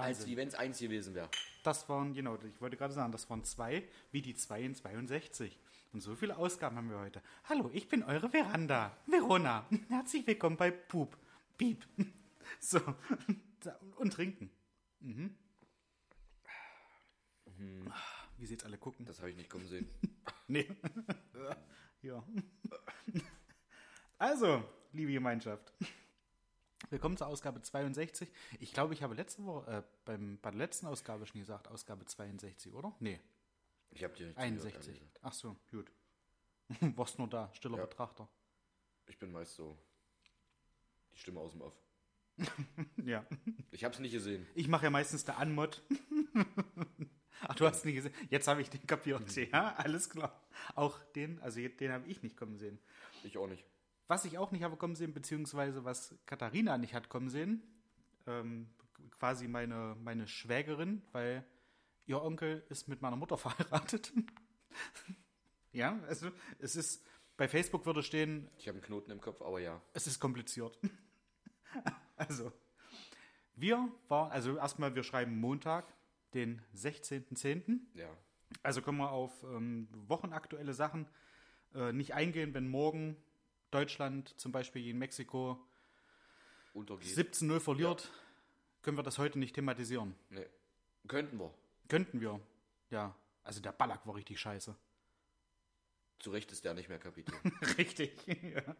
Als Wahnsinn. wie wenn es eins gewesen wäre. Das waren, genau, ich wollte gerade sagen, das waren zwei, wie die zwei in 62. Und so viele Ausgaben haben wir heute. Hallo, ich bin eure Veranda, Verona. Herzlich willkommen bei Pup. Piep. So, und trinken. Mhm. Wie sie jetzt alle gucken. Das habe ich nicht kommen sehen. Nee. ja. Also, liebe Gemeinschaft. Willkommen zur Ausgabe 62. Ich glaube, ich habe letzte Woche, äh, beim, bei der letzten Ausgabe schon gesagt, Ausgabe 62, oder? Nee, Ich habe dir nicht zugehört, 61. ehrlich gesagt. Ach so, gut. Warst nur da, stiller Ja. Betrachter. Ich bin meist so die Stimme aus dem Off. Ja. Ich habe es nicht gesehen. Ich mache ja meistens der Anmod. Ach, du hast nicht gesehen. Jetzt habe ich den kapiert. Ja, alles klar. Auch den, also den habe ich nicht kommen sehen. Ich auch nicht. Was ich auch nicht habe kommen sehen, beziehungsweise was Katharina nicht hat kommen sehen, ähm, quasi meine, meine Schwägerin, weil ihr Onkel ist mit meiner Mutter verheiratet. ja, also es ist, bei Facebook würde stehen, Ich habe einen Knoten im Kopf, aber ja. es ist kompliziert. also, wir waren, also erstmal, wir schreiben Montag, den 16.10. Ja. Also können wir auf ähm, wochenaktuelle Sachen äh, nicht eingehen, wenn morgen Deutschland zum Beispiel gegen Mexiko Untergeht. 17-0 verliert, können wir das heute nicht thematisieren. Nee. Könnten wir. Könnten wir. Ja. Also der Ballack war richtig scheiße. Zu Recht ist der nicht mehr Kapitän. richtig. ja.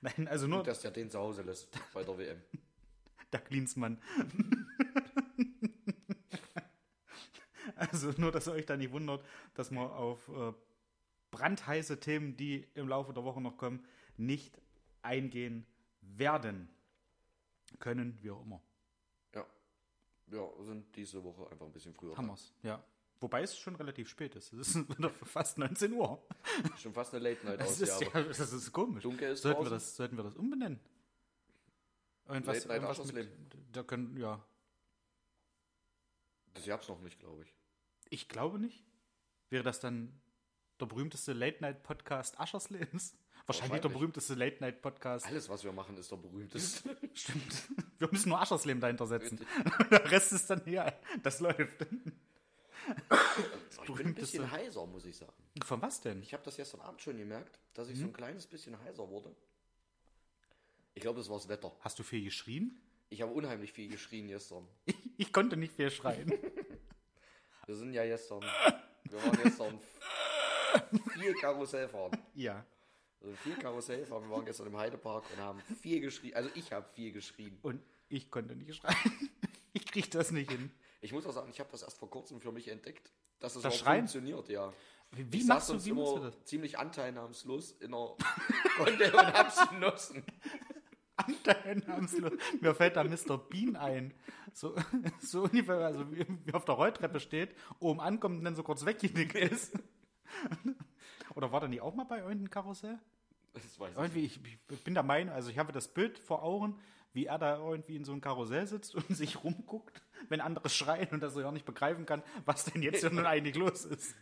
Nein, also nur Dass der den zu Hause lässt bei der WM. der Klinsmann. also nur, dass ihr euch da nicht wundert, dass wir auf äh, brandheiße Themen, die im Laufe der Woche noch kommen, nicht eingehen werden. Können wir auch immer. Ja. Ja, sind diese Woche einfach ein bisschen früher. Wir's, ja. Wobei es schon relativ spät ist. Es ist fast 19 Uhr. Schon fast eine Late Night Das ist, Ausgabe. ja, das ist komisch. Dunkel ist sollten, wir das, sollten wir das umbenennen? Irgendwas, Late Night irgendwas Aschersleben. Da können, ja. Das gab's noch nicht, glaube ich. Ich glaube nicht. Wäre das dann der berühmteste Late-Night-Podcast Ascherslebens? Wahrscheinlich der Wahrscheinlich. berühmteste Late-Night-Podcast. Alles, was wir machen, ist der berühmteste. Stimmt. Wir müssen nur Aschersleben dahinter setzen. Der Rest ist dann, ja, das läuft. ich bin ein bisschen heiser, muss ich sagen. Von was denn? Ich habe das gestern Abend schon gemerkt, dass Mhm. ich so ein kleines bisschen heiser wurde. Ich glaube, das war das Wetter. Hast du viel geschrien? Ich habe unheimlich viel geschrien gestern. Ich, ich konnte nicht viel schreien. Wir sind ja gestern. Wir waren gestern viel Karussell fahren. ja. Also viel Karussell fahren. Wir waren gestern im Heidepark und haben viel geschrien. Also ich habe viel geschrien. Und ich konnte nicht schreien. Ich krieg das nicht hin. Ich muss auch sagen, ich habe das erst vor kurzem für mich entdeckt, dass es Das auch Schreien? funktioniert, ja. Wie, wie ich machst saß du, wie machst du immer das? ziemlich anteilnahmslos in einer Runde und hab's genossen. Teilnahmslos. Mir fällt da Mr. Bean ein. So, so ungefähr, also wie, wie auf der Rolltreppe steht, oben ankommt und dann so kurz weggenickt ist. Oder war der nicht auch mal bei irgendeinem Karussell? Das weiß ich Irgendwie, ich, ich bin der Meinung, also ich habe das Bild vor Augen, wie er da irgendwie in so einem Karussell sitzt und sich rumguckt, wenn andere schreien und dass er ja nicht begreifen kann, was denn jetzt hier nun eigentlich los ist.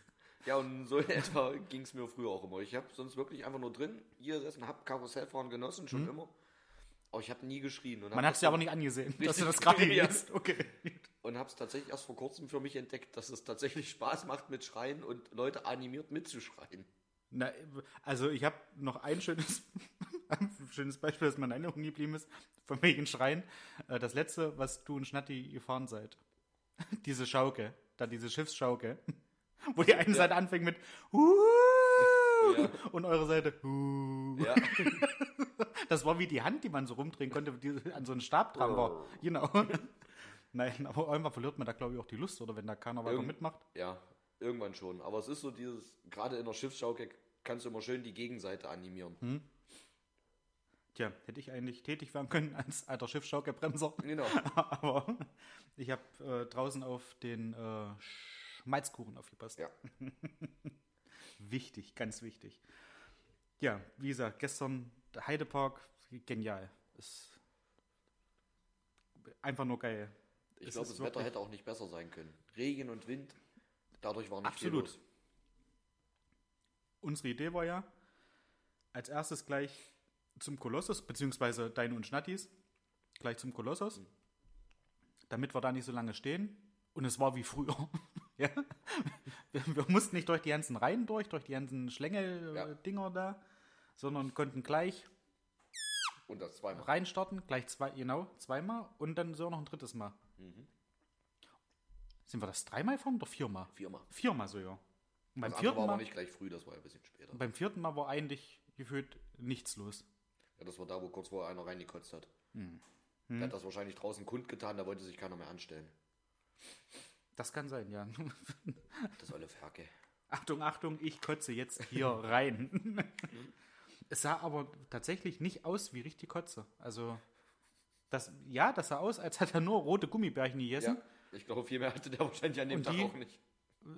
Ja, und so in etwa ging es mir früher auch immer. Ich habe sonst wirklich einfach nur drin hier gesessen, habe Karussellfahren genossen, schon immer. Aber ich habe nie geschrien. Und. Man hat es dir aber nicht angesehen, dass du das gerade Ja. liest. Okay. Und habe es tatsächlich erst vor kurzem für mich entdeckt, dass es tatsächlich Spaß macht mit Schreien und Leute animiert mitzuschreien. Na, also ich habe noch ein schönes, ein schönes Beispiel, das mir in Erinnerung geblieben ist, von wegen Schreien. Äh, Das letzte, was du und Schnatti gefahren seid. Diese Schauke, da diese Schiffsschauke, wo die eine Seite anfängt mit Huuu Ja. und eure Seite Huuu. Ja. Das war wie die Hand, die man so rumdrehen konnte, die an so einen Stab dran war. Genau. Nein, aber irgendwann verliert man da, glaube ich, auch die Lust, oder wenn da keiner weiter Irgend- mitmacht. ja, irgendwann schon. Aber es ist so dieses, gerade in der Schiffsschaukel kannst du immer schön die Gegenseite animieren. Hm. Tja, hätte ich eigentlich tätig werden können als alter Schiffsschaukelbremser. Genau. Aber ich habe äh, draußen auf den äh, Schmalzkuchen aufgepasst. Ja. Wichtig, ganz wichtig. Ja, wie gesagt, gestern Heidepark, genial. Ist einfach nur geil. Ich glaube, das Wetter hätte auch nicht besser sein können. Regen und Wind, dadurch war nicht Absolut. viel los. Unsere Idee war ja, als erstes gleich zum Kolossus, beziehungsweise deine und Schnattis, gleich zum Kolossus. Mhm. damit wir da nicht so lange stehen. Und es war wie früher. ja? wir, wir mussten nicht durch die ganzen Reihen durch, durch die ganzen Ja. Schlängel-Dinger da, sondern konnten gleich Und das zweimal. reinstarten, gleich zwei, genau, zweimal und dann so noch ein drittes Mal. Mhm. Sind wir das dreimal gefahren oder viermal? Viermal. Viermal so, ja. Und beim Das vierten, war aber Mal, nicht gleich früh, das war ein bisschen später. beim vierten Mal war eigentlich gefühlt nichts los. Ja, das war da, wo kurz vorher einer reingekotzt hat. Hm. Der hat das wahrscheinlich draußen kundgetan, da wollte sich keiner mehr anstellen. Das kann sein, ja. Das olle Ferke. Achtung, Achtung, ich kotze jetzt hier rein. es sah aber tatsächlich nicht aus wie richtig Kotze. Also, das, ja, das sah aus, als hätte er nur rote Gummibärchen gegessen. Ja, ich glaube, viel mehr hatte der wahrscheinlich an dem Und Tag auch nicht.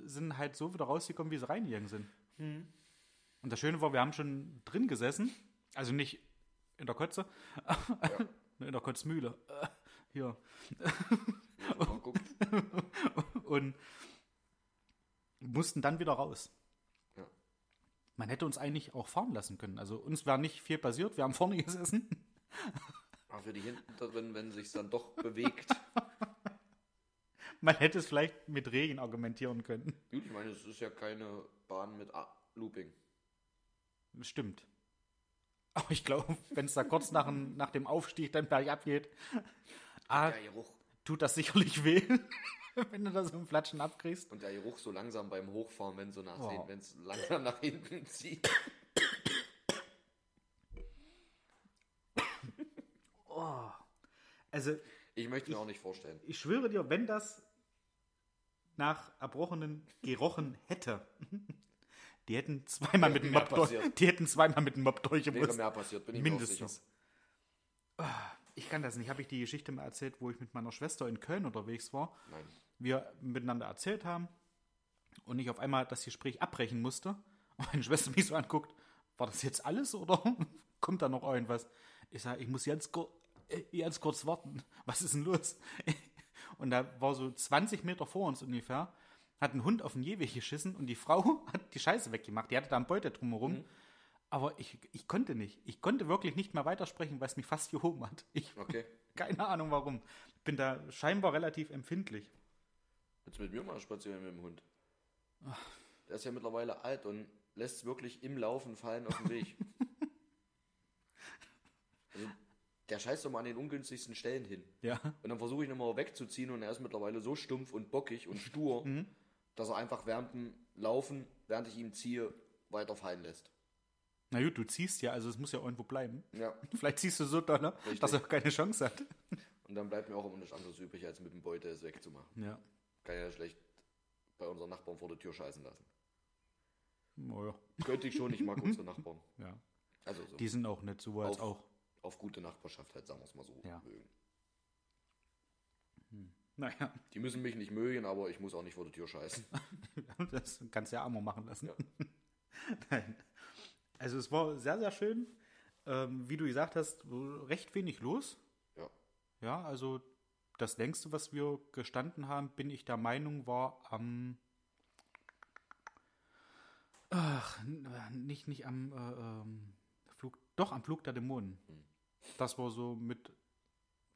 Sind halt so wieder rausgekommen, wie sie reingegangen sind. Hm. Und das Schöne war, wir haben schon drin gesessen. Also nicht in der Kotze, in der Kotzmühle. Hier. Und mussten dann wieder raus. Man hätte uns eigentlich auch fahren lassen können. Also uns wäre nicht viel passiert. Wir haben vorne gesessen. Aber für die hinten drin, wenn sich dann doch bewegt. Man hätte es vielleicht mit Regen argumentieren können. Gut, ich meine, es ist ja keine Bahn mit A Looping. Stimmt. Aber ich glaube, wenn es da kurz nach, dem- nach dem Aufstieg dann bergab geht, ah, tut das sicherlich weh, wenn du da so ein Flatschen abkriegst. Und der Geruch so langsam beim Hochfahren, wenn so nach Oh. wenn es langsam nach hinten zieht. Also, Ich möchte mir auch nicht vorstellen. ich schwöre dir, wenn das nach Erbrochenen gerochen hätte, die hätten zweimal mit dem Mob durch, passiert. die hätten zweimal mit dem Mob Wäre durchgemusst. mehr passiert, bin ich mir auch Mindestens. sicher. Ich kann das nicht. Habe ich die Geschichte mal erzählt, wo ich mit meiner Schwester in Köln unterwegs war? Nein. wir miteinander erzählt haben und ich auf einmal das Gespräch abbrechen musste und meine Schwester mich so anguckt, war das jetzt alles oder kommt da noch irgendwas? Ich sage, ich muss ganz, kur äh, ganz kurz warten. Was ist denn los? Und da war so 20 Meter vor uns ungefähr, hat ein Hund auf den Gehweg geschissen und die Frau hat die Scheiße weggemacht. Die hatte da einen Beutel drumherum. Aber ich, ich konnte nicht. Ich konnte wirklich nicht mehr weitersprechen, weil es mich fast gehoben hat. Ich, Okay. keine Ahnung warum. Bin da scheinbar relativ empfindlich. Jetzt mit mir mal spazieren mit dem Hund. Der ist ja mittlerweile alt und lässt es wirklich im Laufen fallen auf den Weg. also, der scheißt doch mal an den ungünstigsten Stellen hin. Ja. Und dann versuche ich ihn immer wegzuziehen und er ist mittlerweile so stumpf und bockig und stur, dass er einfach während dem Laufen, während ich ihn ziehe, weiter fallen lässt. Na gut, du ziehst ja, also es muss ja irgendwo bleiben. Ja. Vielleicht ziehst du so doll, ne, Richtig. dass er keine Chance hat. Und dann bleibt mir auch immer nichts anderes übrig, als mit dem Beutel es wegzumachen. Ja. Kann ja schlecht bei unseren Nachbarn vor der Tür scheißen lassen. Oh, ja. Könnte ich schon, ich mag unsere Nachbarn. ja. Also so. Die sind auch nicht so als Auf- auch. auf gute Nachbarschaft halt, sagen wir es mal so, Ja. mögen. Naja, Die müssen mich nicht mögen, aber ich muss auch nicht vor der Tür scheißen. das kannst du ja Amo machen lassen. Ja. Nein. Also es war sehr, sehr schön. Ähm, wie du gesagt hast, recht wenig los. Ja. Ja, also das längste, was wir gestanden haben, bin ich der Meinung, war am. Ach, nicht, nicht am äh, ähm, Flug, doch am Flug der Dämonen. Hm. Das war so mit,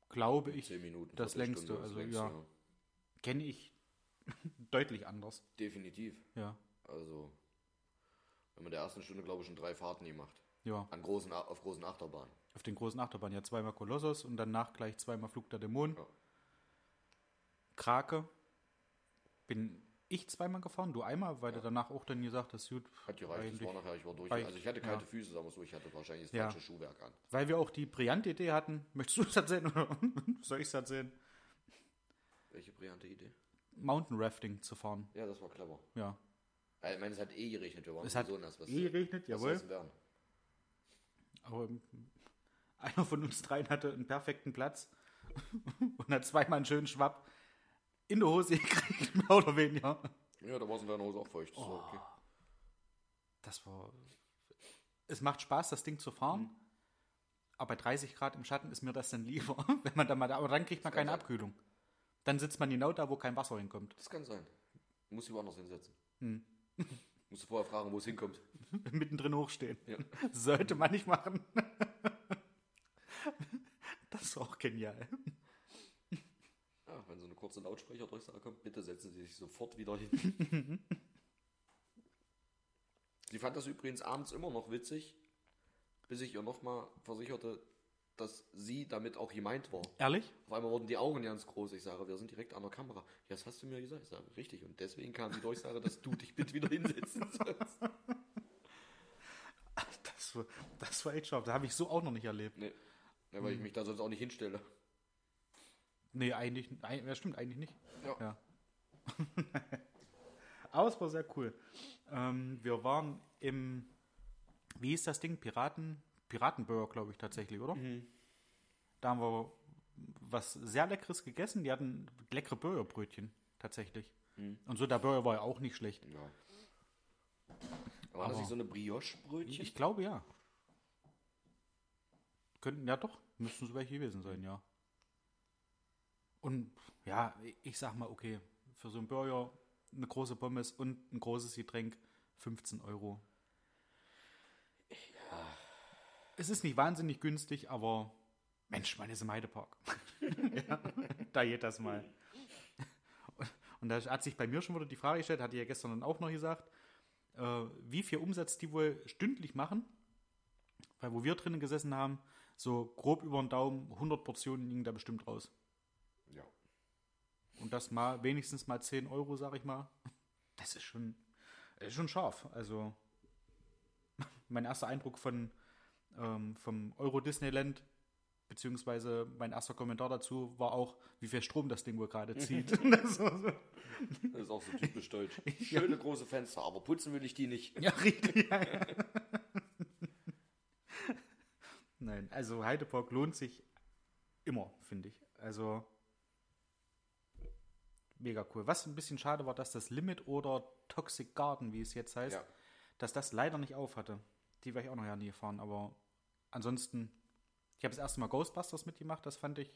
glaube ich, Minuten. das längste, also längste, ja. kenne ich deutlich anders. Definitiv. Ja, Also, wir haben in der ersten Stunde, glaube ich, schon drei Fahrten gemacht. ja. An großen, auf großen Achterbahnen. Auf den großen Achterbahnen ja zweimal Kolossos und danach gleich zweimal Flug der Dämonen. Ja. Krake bin ich zweimal gefahren, du einmal, weil du danach auch dann gesagt hast, gut, Hat gereicht, das war nachher, ich war durch. reicht, Also ich hatte kalte ja. Füße, sagen wir so, ich hatte wahrscheinlich das Ja. falsche Schuhwerk an. weil wir auch die brillante Idee hatten, möchtest du es erzählen oder soll ich es erzählen? Welche brillante Idee? Mountain Rafting zu fahren, Ja, das war clever. ja. Ich meine, es hat eh geregnet, wir waren Es hat sowieso nass. Was, eh geregnet, jawohl. Aber ähm, einer von uns dreien hatte einen perfekten Platz und hat zweimal einen schönen Schwapp in der Hose gekriegt, mehr oder weniger. Ja, da war es in deiner Hose auch feucht. Das war okay. Das war. Es macht Spaß, das Ding zu fahren. Aber bei 30 Grad im Schatten ist mir das dann lieber, wenn man da mal da. Aber dann kriegt man keine sein. Abkühlung. Dann sitzt man genau da, wo kein Wasser hinkommt. Das kann sein. Du musst dich woanders hinsetzen. Hm. musst du vorher fragen, wo es hinkommt. Mittendrin hochstehen. Ja. Sollte man nicht machen. das ist auch genial. Ja, wenn so eine kurze Lautsprecherdurchsage kommt, bitte setzen Sie sich sofort wieder hin. Sie fand das übrigens abends immer noch witzig, bis ich ihr nochmal versicherte, dass sie damit auch gemeint war. Ehrlich? Auf einmal wurden die Augen ganz groß. Ich sage, wir sind direkt an der Kamera. Ja, das hast du mir gesagt. Ich sage, richtig. Und deswegen kam die Durchsage, dass du dich bitte wieder hinsetzen sollst. Das war, das war echt scharf. Das habe ich so auch noch nicht erlebt. Nee. Ja, weil ich mich da sonst auch nicht hinstelle. Nee, eigentlich, ein- ja, stimmt, eigentlich nicht. Ja. Ja. Aber es war sehr cool. Ähm, wir waren im, wie hieß das Ding? Piraten, Piratenburger, glaube ich, tatsächlich, oder? Da haben wir was sehr Leckeres gegessen. Die hatten leckere Burgerbrötchen, tatsächlich. Und so, der Burger war ja auch nicht schlecht. Ja. War das nicht so eine Brioche-Brötchen? Ich glaube, ja. Könnten, ja doch, müssten so welche gewesen sein, ja. Und ja, ich sag mal, okay, für so einen Burger eine große Pommes und ein großes Getränk 15 Euro. Es ist nicht wahnsinnig günstig, aber Mensch, meine ist im Heidepark. ja, da geht das mal. Und da hat sich bei mir schon wieder die Frage gestellt, hatte ich ja gestern dann auch noch gesagt, äh, wie viel Umsatz die wohl stündlich machen. Weil wo wir drinnen gesessen haben, so grob über den Daumen, 100 Portionen liegen da bestimmt raus. Ja. Und das mal wenigstens mal 10 Euro, sag ich mal. Das ist schon, das ist schon scharf. Also mein erster Eindruck von, ähm, vom Euro Disneyland, beziehungsweise mein erster Kommentar dazu war auch, wie viel Strom das Ding wohl gerade zieht. das ist auch so typisch deutsch. Schöne große Fenster, aber putzen will ich die nicht. Ja, richtig. Ja, ja. Nein, also Heidepark lohnt sich immer, finde ich. Also mega cool. Was ein bisschen schade war, dass das Limit oder Toxic Garden, wie es jetzt heißt, Ja. dass das leider nicht auf hatte. Die wäre ich auch noch ja nie gefahren, aber ansonsten, ich habe das erste Mal Ghostbusters mitgemacht, das fand ich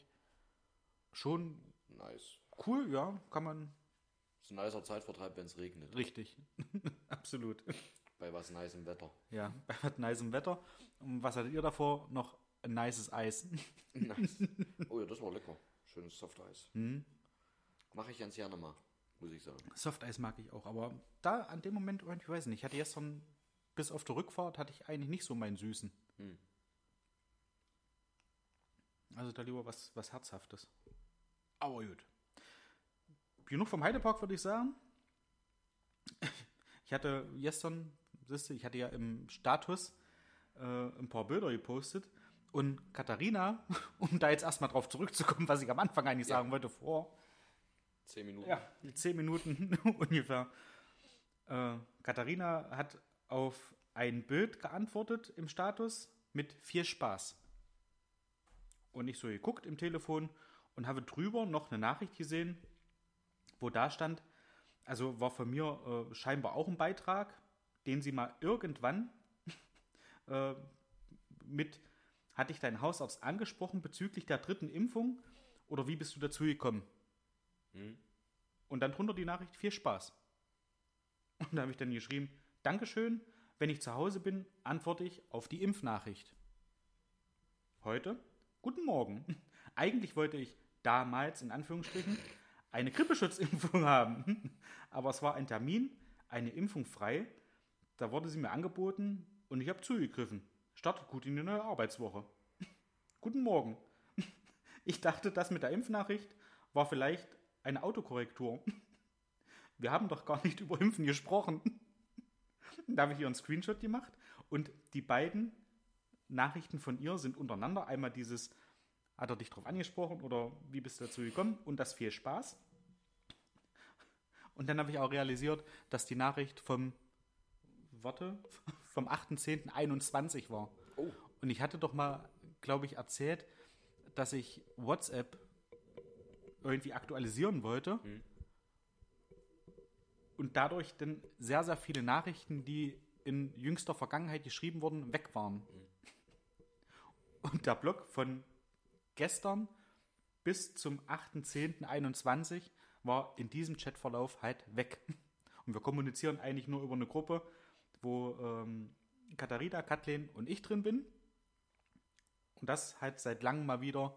schon Nice. cool, ja, kann man ist ein nicer Zeitvertreib, wenn es regnet. richtig. Absolut. Bei was nicem Wetter. Ja, bei was nicem Wetter. Und was hattet ihr davor? Noch ein nices Eis. Nice. Oh ja, das war lecker. Schönes Softeis. Mache ich ganz gerne mal, muss ich sagen. Softeis mag ich auch, aber da an dem Moment, ich weiß nicht, ich hatte gestern bis auf der Rückfahrt hatte ich eigentlich nicht so meinen Süßen. Hm. Also da lieber was, was Herzhaftes. Aber gut. Genug vom Heidepark, würde ich sagen. Ich hatte gestern, siehst du, ich hatte ja im Status äh, ein paar Bilder gepostet und Katharina, um da jetzt erstmal drauf zurückzukommen, was ich am Anfang eigentlich Ja. sagen wollte, vor Zehn Minuten. ja, zehn Minuten ungefähr. Äh, Katharina hat auf ein Bild geantwortet im Status mit viel Spaß. Und ich so geguckt im Telefon und habe drüber noch eine Nachricht gesehen, wo da stand, also war von mir äh, scheinbar auch ein Beitrag, den sie mal irgendwann äh, mit, hatte ich deinen Hausarzt angesprochen bezüglich der dritten Impfung oder wie bist du dazu gekommen? Und dann drunter die Nachricht, viel Spaß. Und da habe ich dann geschrieben, Dankeschön, wenn ich zu Hause bin, antworte ich auf die Impfnachricht. Heute, guten Morgen. Eigentlich wollte ich damals, in Anführungsstrichen, eine Grippeschutzimpfung haben. Aber es war ein Termin, eine Impfung frei. Da wurde sie mir angeboten und ich habe zugegriffen. Startet gut in die neue Arbeitswoche. Guten Morgen. Ich dachte, das mit der Impfnachricht war vielleicht eine Autokorrektur. Wir haben doch gar nicht über Impfen gesprochen. Da habe ich ihr einen Screenshot gemacht und die beiden Nachrichten von ihr sind untereinander. Einmal dieses, hat er dich drauf angesprochen oder wie bist du dazu gekommen? Und das viel Spaß. Und dann habe ich auch realisiert, dass die Nachricht vom, warte, vom 8.10.21 war. Oh. Und ich hatte doch mal, glaube ich, erzählt, dass ich WhatsApp irgendwie aktualisieren wollte. Und dadurch dann sehr, sehr viele Nachrichten, die in jüngster Vergangenheit geschrieben wurden, weg waren. Und der Block von gestern bis zum 8.10.21 war in diesem Chatverlauf halt weg. Und wir kommunizieren eigentlich nur über eine Gruppe, wo ähm, Katharina, Kathleen und ich drin bin. Und das halt seit langem mal wieder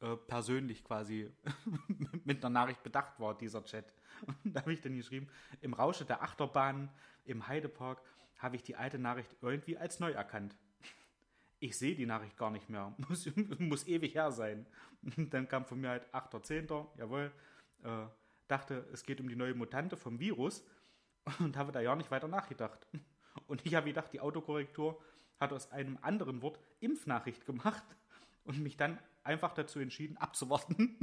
äh, persönlich quasi mit einer Nachricht bedacht war, dieser Chat. Und da habe ich dann geschrieben, im Rausche der Achterbahn im Heidepark habe ich die alte Nachricht irgendwie als neu erkannt. Ich sehe die Nachricht gar nicht mehr. Muss, muss ewig her sein. Dann kam von mir halt 8.10. Jawohl. Äh, dachte, es geht um die neue Mutante vom Virus und habe da ja nicht weiter nachgedacht. Und ich habe gedacht, die Autokorrektur hat aus einem anderen Wort Impfnachricht gemacht und mich dann einfach dazu entschieden, abzuwarten.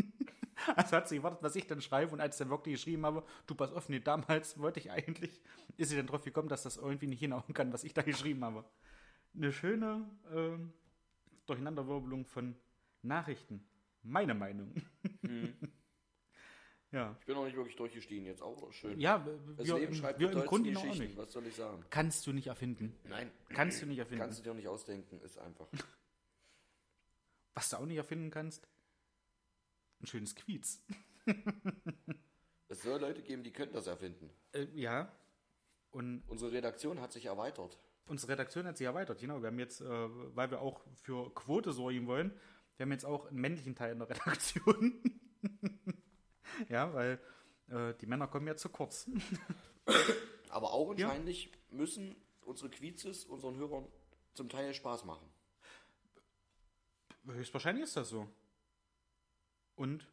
Also hat sie gewartet, was ich dann schreibe und als ich dann wirklich geschrieben habe, du pass auf, nee, damals wollte ich eigentlich, ist sie dann drauf gekommen, dass das irgendwie nicht hinhauen kann, was ich da geschrieben habe. Eine schöne äh, Durcheinanderwirbelung von Nachrichten. Meine Meinung. Mhm. ja. Ich bin noch nicht wirklich durchgestiegen jetzt auch. Schön. Ja, das wir, Leben schreibt wir im Grunde noch nicht. Was soll ich sagen? Kannst du nicht erfinden. Nein. Kannst du nicht erfinden. Kannst du dir auch nicht ausdenken, ist einfach. Was du auch nicht erfinden kannst, ein schönes Quiz. Es soll Leute geben, die können das erfinden. Äh, ja. Und Unsere Redaktion hat sich erweitert. Unsere Redaktion hat sich erweitert. Genau, wir haben jetzt, äh, weil wir auch für Quote sorgen wollen, wir haben jetzt auch einen männlichen Teil in der Redaktion. ja, weil äh, die Männer kommen ja zu kurz. Aber augenscheinlich müssen unsere Quizzes unseren Hörern zum Teil Spaß machen. Höchstwahrscheinlich ist das so. Und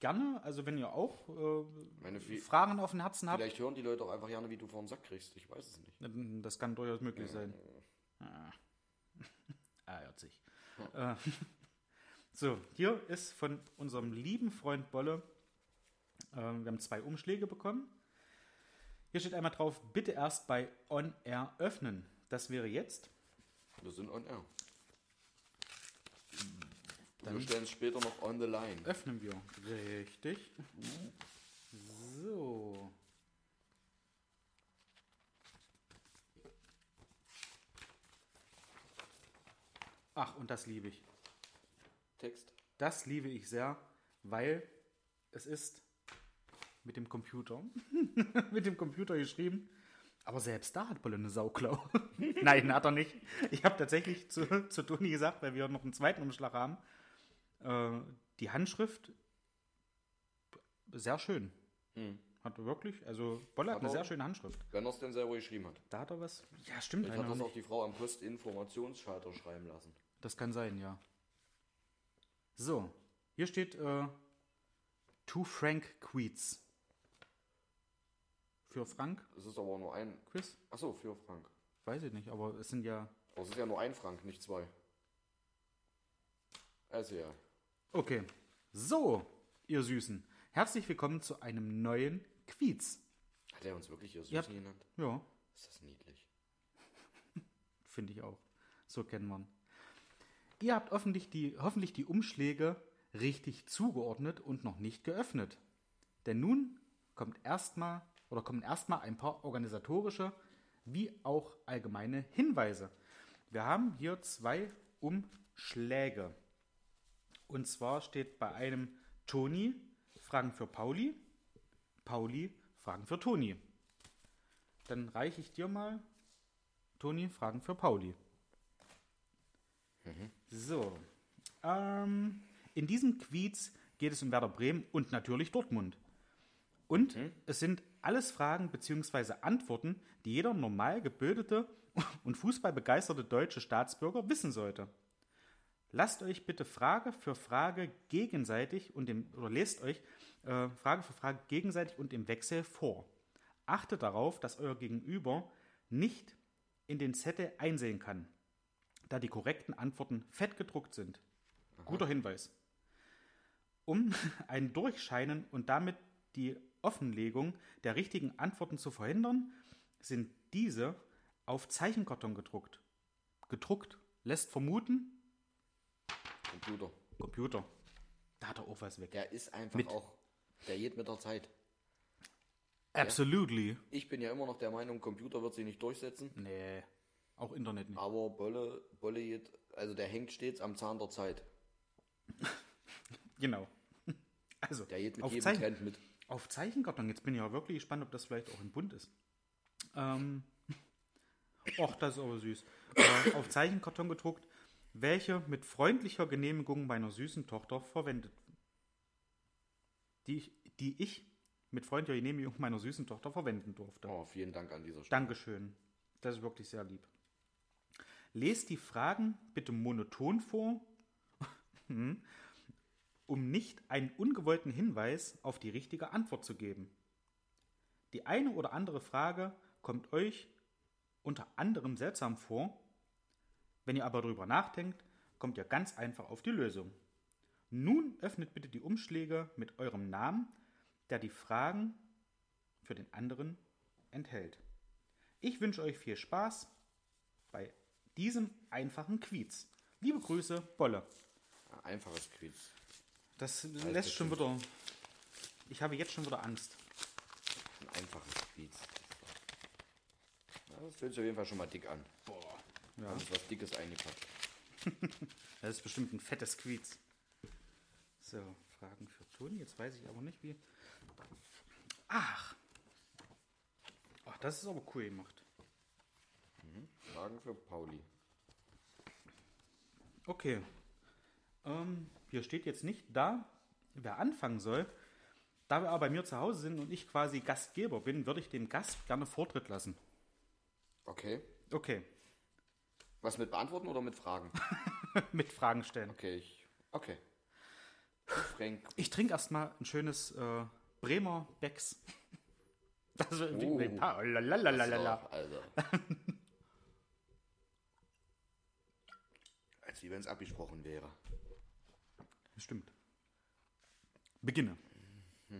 gerne, also wenn ihr auch äh, Meine, Fragen auf dem Herzen habt, vielleicht hören die Leute auch einfach gerne, wie du vor den Sack kriegst. Ich weiß es nicht. das kann durchaus möglich sein. Ah, ah hört sich. Äh, so, hier ist von unserem lieben Freund Bolle, äh, wir haben zwei Umschläge bekommen. Hier steht einmal drauf, bitte erst bei On Air öffnen. Das wäre jetzt. Wir sind on air. Dann- wir stellen es später noch on the line. Öffnen wir. Richtig. So. Ach, und das liebe ich. Text. Das liebe ich sehr, weil es ist mit dem Computer. mit dem Computer geschrieben. Aber selbst da hat Bolle eine Sauklau. Nein, hat er nicht. Ich habe tatsächlich zu, zu Toni gesagt, weil wir noch einen zweiten Umschlag haben, äh, die Handschrift sehr schön. Hm. Hat wirklich, also Bolle hat Hat eine sehr schöne Handschrift. Wenn er es denn selber geschrieben hat. Da hat er was. Ja, stimmt. Vielleicht hat das auch die Frau am Postinformationsschalter schreiben lassen. Das kann sein, ja. So, hier steht äh, To Frank Queets. Für Frank Es ist aber nur ein. Quiz? Achso, für Frank. Weiß ich nicht, aber es sind ja. Aber es ist ja nur ein Frank, nicht zwei. Also ja. Okay. So, ihr Süßen. Herzlich willkommen zu einem neuen Quiz. Hat er uns wirklich hier Süßen Ja. genannt? Ja, Ist das niedlich. finde ich auch. So kennen wir ihn. Ihr habt hoffentlich die, hoffentlich die Umschläge richtig zugeordnet und noch nicht geöffnet. Denn nun kommt erstmal oder kommen erstmal ein paar organisatorische wie auch allgemeine Hinweise. Wir haben hier zwei Umschläge. Und zwar steht bei einem Toni Fragen für Pauli, Pauli Fragen für Toni. Dann reiche ich dir mal Toni Fragen für Pauli. So. Ähm, in diesem Quiz geht es um Werder Bremen und natürlich Dortmund. Und es sind alles Fragen bzw. Antworten, die jeder normal gebildete und fußballbegeisterte deutsche Staatsbürger wissen sollte. Lasst euch bitte Frage für Frage gegenseitig und im, oder lest euch äh, Frage für Frage gegenseitig und im Wechsel vor. Achtet darauf, dass euer Gegenüber nicht in den Zettel einsehen kann, da die korrekten Antworten fett gedruckt sind. Guter Hinweis. Um ein Durchscheinen und damit die Offenlegung der richtigen Antworten zu verhindern, sind diese auf Zeichenkarton gedruckt. Gedruckt lässt vermuten, Computer. Computer. Da hat er auch was weg. Der ist einfach Mit- auch. Der geht mit der Zeit. Absolutely. Ich bin ja immer noch der Meinung, Computer wird sich nicht durchsetzen. Nee, auch Internet nicht. Aber Bolle, Bolle geht, also der hängt stets am Zahn der Zeit. Genau. Also, Der geht mit auf, jedem Zeichen, Trend mit. auf Zeichenkarton. Jetzt bin ich ja wirklich gespannt, ob das vielleicht auch in bunt ist. Ähm, och, das ist aber süß. Äh, auf Zeichenkarton gedruckt welche mit freundlicher Genehmigung meiner süßen Tochter verwendet. Die ich, die ich mit freundlicher Genehmigung meiner süßen Tochter verwenden durfte. Oh, vielen Dank an dieser Stelle. Dankeschön. Das ist wirklich sehr lieb. Lest die Fragen bitte monoton vor, Hm. um nicht einen ungewollten Hinweis auf die richtige Antwort zu geben. Die eine oder andere Frage kommt euch unter anderem seltsam vor. Wenn ihr aber darüber nachdenkt, kommt ihr ganz einfach auf die Lösung. Nun öffnet bitte die Umschläge mit eurem Namen, der die Fragen für den anderen enthält. Ich wünsche euch viel Spaß bei diesem einfachen Quiz. Liebe Grüße, Bolle. Einfaches Quiz. Das lässt schon wieder. Ich habe jetzt schon wieder Angst. Ein einfaches Quiz. Das fühlt sich auf jeden Fall schon mal dick an. Boah. Ja. ist was Dickes eingepackt. Das ist bestimmt ein fettes Quiz. So, Fragen für Toni. Jetzt weiß ich aber nicht, wie. Ach. Ach, das ist aber cool gemacht. Fragen für Pauli. Okay. Ähm, hier steht jetzt nicht da, wer anfangen soll. Da wir aber bei mir zu Hause sind und ich quasi Gastgeber bin, würde ich dem Gast gerne Vortritt lassen. Okay. Okay. Was mit beantworten oder mit Fragen? Mit Fragen stellen. Okay, ich. Okay. Frank. Ich trinke erstmal ein schönes äh, Bremer Becks. Das ist Oh. oh. lalalala. Also. Als wie wenn es abgesprochen wäre. Stimmt. Beginne.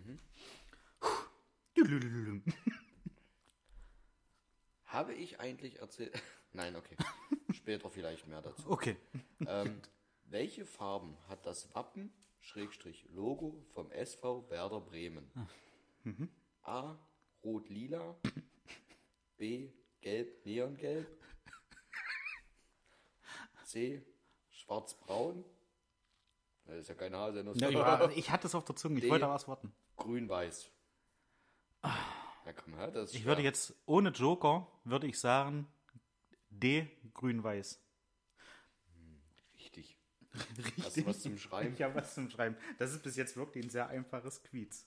Habe ich eigentlich erzählt. Nein, okay. Später vielleicht mehr dazu. Okay. Ähm, welche Farben hat das Wappen, Schrägstrich Logo vom SV Werder Bremen? A. Rot-Lila. B. Gelb, Neongelb. C. Schwarz-Braun. Das ist ja keine Hase. Ja, ja, ich hatte es auf der Zunge, ich Nee. wollte aber was warten. Grün-Weiß. Ja, komm das Ich würde jetzt ohne Joker, würde ich sagen, D, grün-weiß. Richtig. Hast du was zum Schreiben? Ich habe was zum Schreiben. Das ist bis jetzt wirklich ein sehr einfaches Quiz.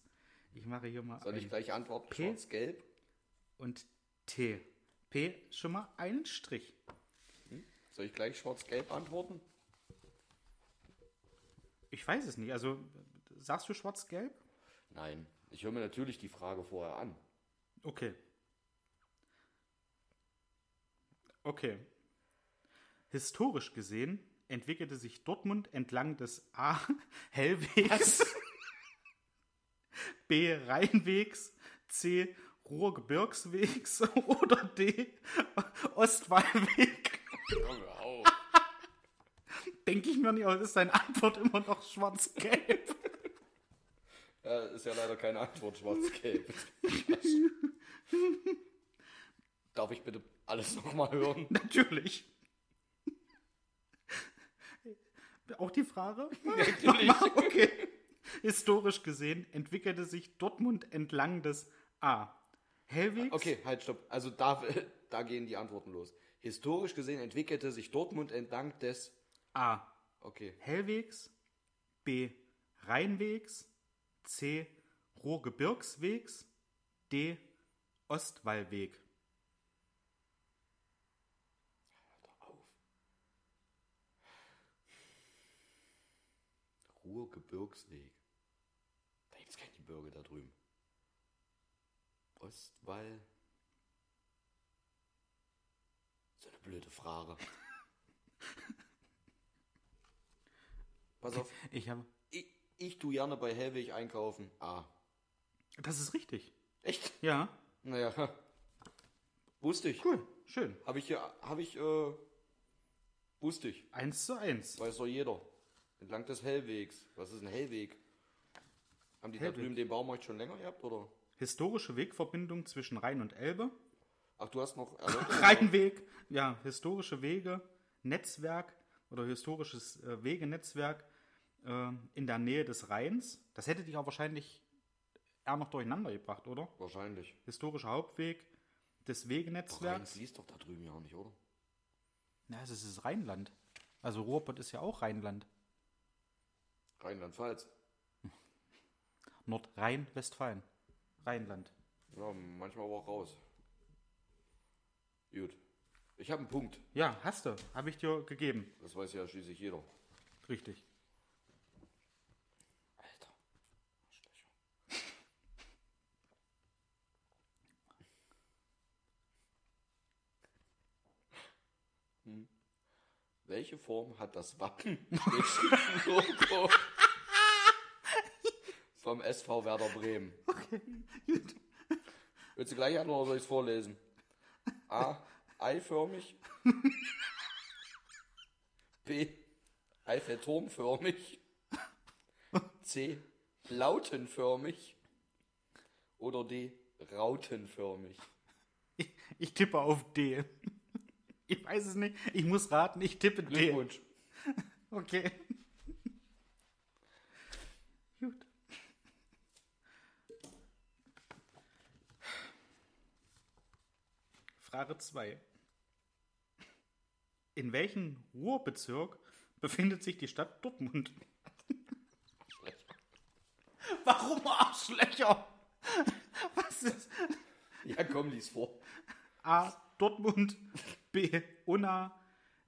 Ich mache hier mal Soll ich gleich antworten? P? Schwarz-Gelb? und T. P, schon mal einen Strich. Soll ich gleich Schwarz-Gelb antworten? Ich weiß es nicht. Also, sagst du schwarz-gelb? Nein. Ich höre mir natürlich die Frage vorher an. Okay. Okay. Historisch gesehen entwickelte sich Dortmund entlang des A. Hellwegs, B. Rheinwegs, C. Ruhrgebirgswegs oder D. Ostwallweg. Hör auf. Denke ich mir nicht, aber ist deine Antwort immer noch schwarz-gelb? Ja, ist ja leider keine Antwort, schwarz-gelb. Darf ich bitte alles nochmal hören? Natürlich. Auch die Frage? Natürlich. Okay. Historisch gesehen entwickelte sich Dortmund entlang des A. Hellwegs. Okay, halt, stopp. Also da, da gehen die Antworten los. Historisch gesehen entwickelte sich Dortmund entlang des... A. Okay, Hellwegs. B. Rheinwegs. C. Ruhrgebirgswegs. D. Ostwallweg. Ruhrgebirgsweg. Da gibt es keine Gebirge da drüben. Ostwall. So eine blöde Frage. Pass auf, Ich habe. ich, ich tu gerne bei Hellweg einkaufen. Ah. Das ist richtig. Echt? Ja. Naja. Wusste ich. Cool. Schön. Habe ich hier, habe ich, äh, wusste ich. Eins zu eins. Weiß doch jeder. Entlang des Hellwegs. Was ist ein Hellweg? Haben die da Hellweg. drüben den Baumarkt schon länger gehabt, oder? Historische Wegverbindung zwischen Rhein und Elbe. Ach, du hast noch? Rheinweg, ja, historische Wege, Netzwerk oder historisches äh, Wegenetzwerk äh, in der Nähe des Rheins. Das hätte dich auch wahrscheinlich eher noch durcheinander gebracht, oder? Wahrscheinlich. Historischer Hauptweg des Rhein Wegenetzwerks. fließt doch da drüben ja auch nicht, oder? Ja, das ist das Rheinland. Also Ruhrpott ist ja auch Rheinland. Rheinland-Pfalz. Nordrhein-Westfalen. Rheinland. Ja, manchmal aber auch raus. Gut. Ich habe einen Punkt. Ja, hast du. Habe ich dir gegeben. Das weiß ja schließlich jeder. Richtig. Alter. Arschlöcher. Hm. Welche Form hat das Wappen Logo vom SV Werder Bremen? Okay, gut. Willst du gleich an oder soll ich es vorlesen? A. Eiförmig. B. Eiffelturmförmig. C. Lautenförmig. Oder D. Rautenförmig. Ich, ich tippe auf D. Ich weiß es nicht. Ich muss raten. Ich tippe D. Glückwunsch. Okay. Gut. Frage 2. In welchem Ruhrbezirk befindet sich die Stadt Dortmund? Warum Arschlöcher? Was ist Ja, komm, lies vor. A. Dortmund, B. Unna,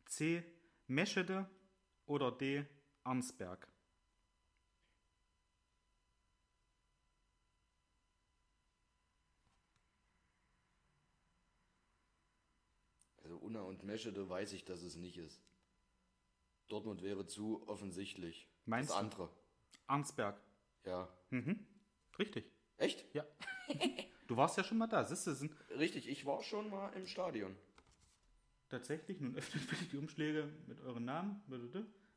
C. Meschede oder D. Arnsberg? Also Unna und Meschede weiß ich, dass es nicht ist. Dortmund wäre zu offensichtlich. Meinst das du? andere. Arnsberg. Ja. Richtig. Echt? Ja. Du warst ja schon mal da. Siehst du, sind Richtig, ich war schon mal im Stadion. Tatsächlich, nun öffnet bitte die Umschläge mit euren Namen.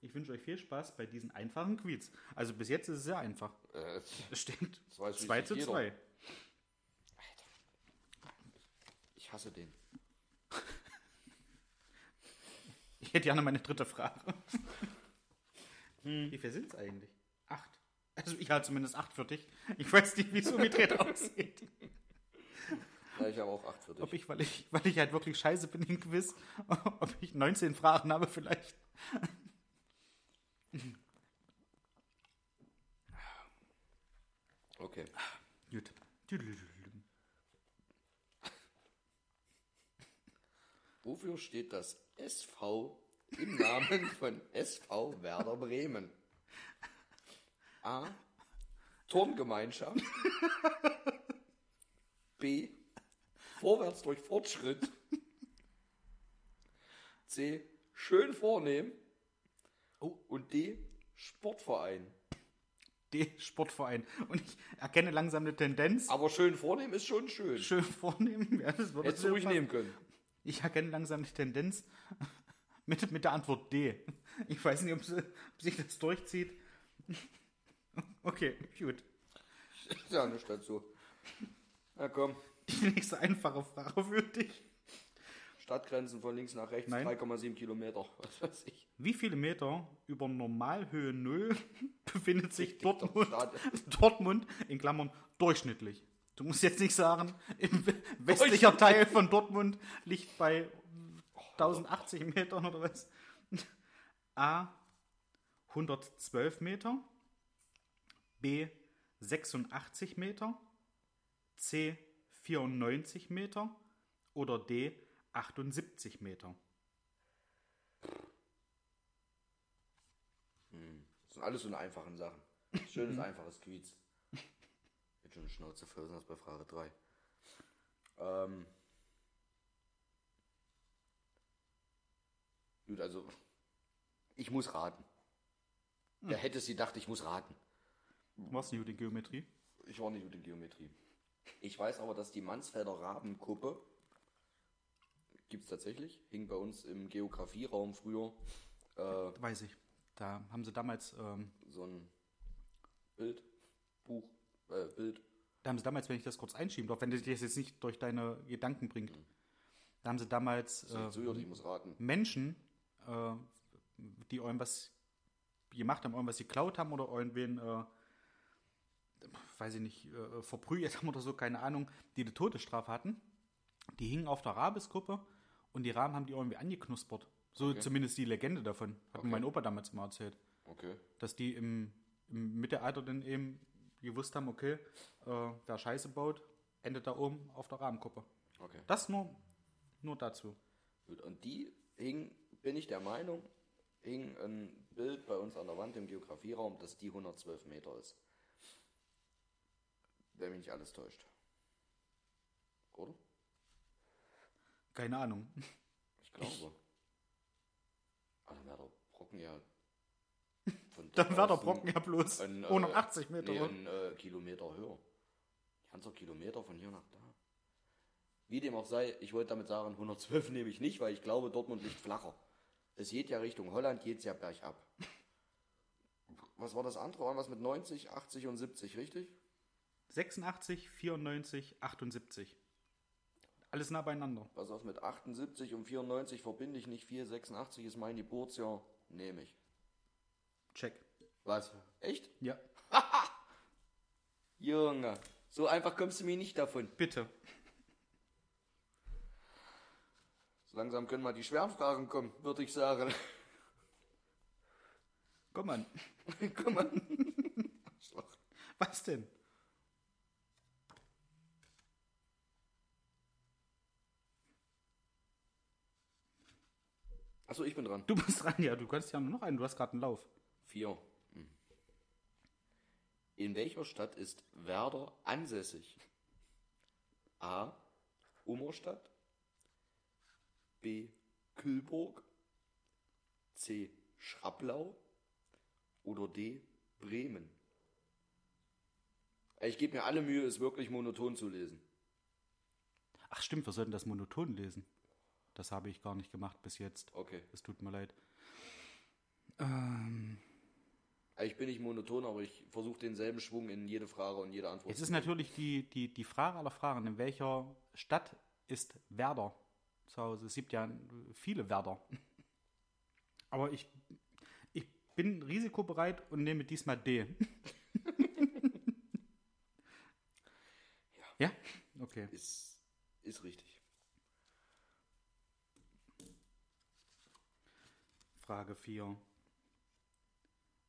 Ich wünsche euch viel Spaß bei diesen einfachen Quiz. Also bis jetzt ist es sehr einfach. Äh, Es steht Das weiß 2 schließlich zu jeder. 2. ich hasse den. Ich hätte gerne meine dritte Frage. Wie viel sind es eigentlich? Acht. Also ich halte zumindest acht für dich. Ich weiß nicht, wie es umgedreht aussieht. Ja, ich habe auch 8 für dich. Ob ich, weil ich, weil ich halt wirklich scheiße bin im Quiz, ob ich 19 Fragen habe vielleicht. Okay. Gut. Wofür steht das SV im Namen von SV Werder Bremen? A. Turngemeinschaft. B. Vorwärts durch Fortschritt. C. Schön vornehm. Oh. Und D. Sportverein. D. Sportverein. Und ich erkenne langsam eine Tendenz. Aber schön vornehm ist schon schön. Schön vornehmen. Ja, das würde Hättest du ruhig passen. nehmen können. Ich erkenne langsam eine Tendenz mit, mit der Antwort D. Ich weiß nicht, ob, sie, ob sich das durchzieht. Okay, gut. Ja, nicht dazu. Na komm. Die nächste einfache Frage für dich. Stadtgrenzen von links nach rechts, Nein. 3,7 Kilometer. Was weiß ich. Wie viele Meter über Normalhöhe Null befindet sich Dortmund. Dortmund in Klammern durchschnittlich? Du musst jetzt nicht sagen, im we- westlicher Teil von Dortmund liegt bei 1080 Metern oder was? A. 112 Meter. B. 86 Meter. C. 94 Meter. Oder D. 78 Meter. Das sind alles so eine einfachen Sachen. Schönes, einfaches Quiz. Jetzt schon eine Schnauze voll, sonst bei Frage 3. Ähm. Gut, also. Ich muss raten. Wer hätte es gedacht, ich muss raten? Du warst nicht gut in Geometrie. Ich war nicht gut in Geometrie. Ich weiß aber, dass die Mansfelder Rabenkuppe gibt es tatsächlich. Hing bei uns im Geografieraum früher äh, Weiß ich. Da haben sie damals, ähm, so ein Bild, Buch, äh, Bild. da haben sie damals, wenn ich das kurz einschieben darf, wenn dich das jetzt nicht durch deine Gedanken bringt, da haben sie damals äh, so, ich muss raten. Menschen, äh, die irgendwas gemacht haben, irgendwas geklaut haben oder irgendwen, äh, weiß ich nicht, äh, verprügelt haben oder so, keine Ahnung, die die Todesstrafe hatten, die hingen auf der Rabeskuppe und die Raben haben die irgendwie angeknuspert. So zumindest die Legende davon. Hat mir mein Opa damals mal erzählt. Okay. Dass die im, im Mittelalter dann eben gewusst haben, okay, äh, wer Scheiße baut, endet da oben auf der Rahmenkuppe. Okay. Das nur, nur dazu. Gut, und die hing, bin ich der Meinung, hing ein Bild bei uns an der Wand im Geografieraum, dass die 112 Meter ist. Wenn mich nicht alles täuscht. Oder? Keine Ahnung. Ich glaube. Aber dann wäre der Brocken ja von Dann war der Brocken ja bloß ein, äh, 180 Meter. Nee, ein äh, Kilometer höher. Ganzer Kilometer von hier nach da. Wie dem auch sei, ich wollte damit sagen, 112 nehme ich nicht, weil ich glaube, Dortmund liegt flacher. Es geht ja Richtung Holland, geht es ja bergab. Was war das andere? War was mit 90, 80 und 70, richtig? 86, 94, 78. Alles nah beieinander. Pass auf, mit 78 und 94 verbinde ich nicht viel. 86 ist mein Geburtsjahr. Nehme ich. Check. Was? Echt? Ja. Junge, so einfach kommst du mir nicht davon. Bitte. So langsam können mal die schweren Fragen kommen, würde ich sagen. Komm an. Komm. Arschloch. Was denn? Achso, ich bin dran. Du bist dran, ja. Du kannst ja nur noch einen. Du hast gerade einen Lauf. Vier. Hm. In welcher Stadt ist Werder ansässig? A. Ummerstadt. B. Kühlburg. C. Schrapplau. Oder D. Bremen. Ich gebe mir alle Mühe, es wirklich monoton zu lesen. Ach stimmt, wir sollten das monoton lesen. Das habe ich gar nicht gemacht bis jetzt. Okay. Es tut mir leid. Ich bin nicht monoton, aber ich versuche denselben Schwung in jede Frage und jede Antwort. Jetzt ist natürlich die, die, die Frage aller Fragen, in welcher Stadt ist Werder zu Hause? Es gibt ja viele Werder. Aber ich, ich bin risikobereit und nehme diesmal D. ja? Okay. Ist, ist richtig. Frage 4.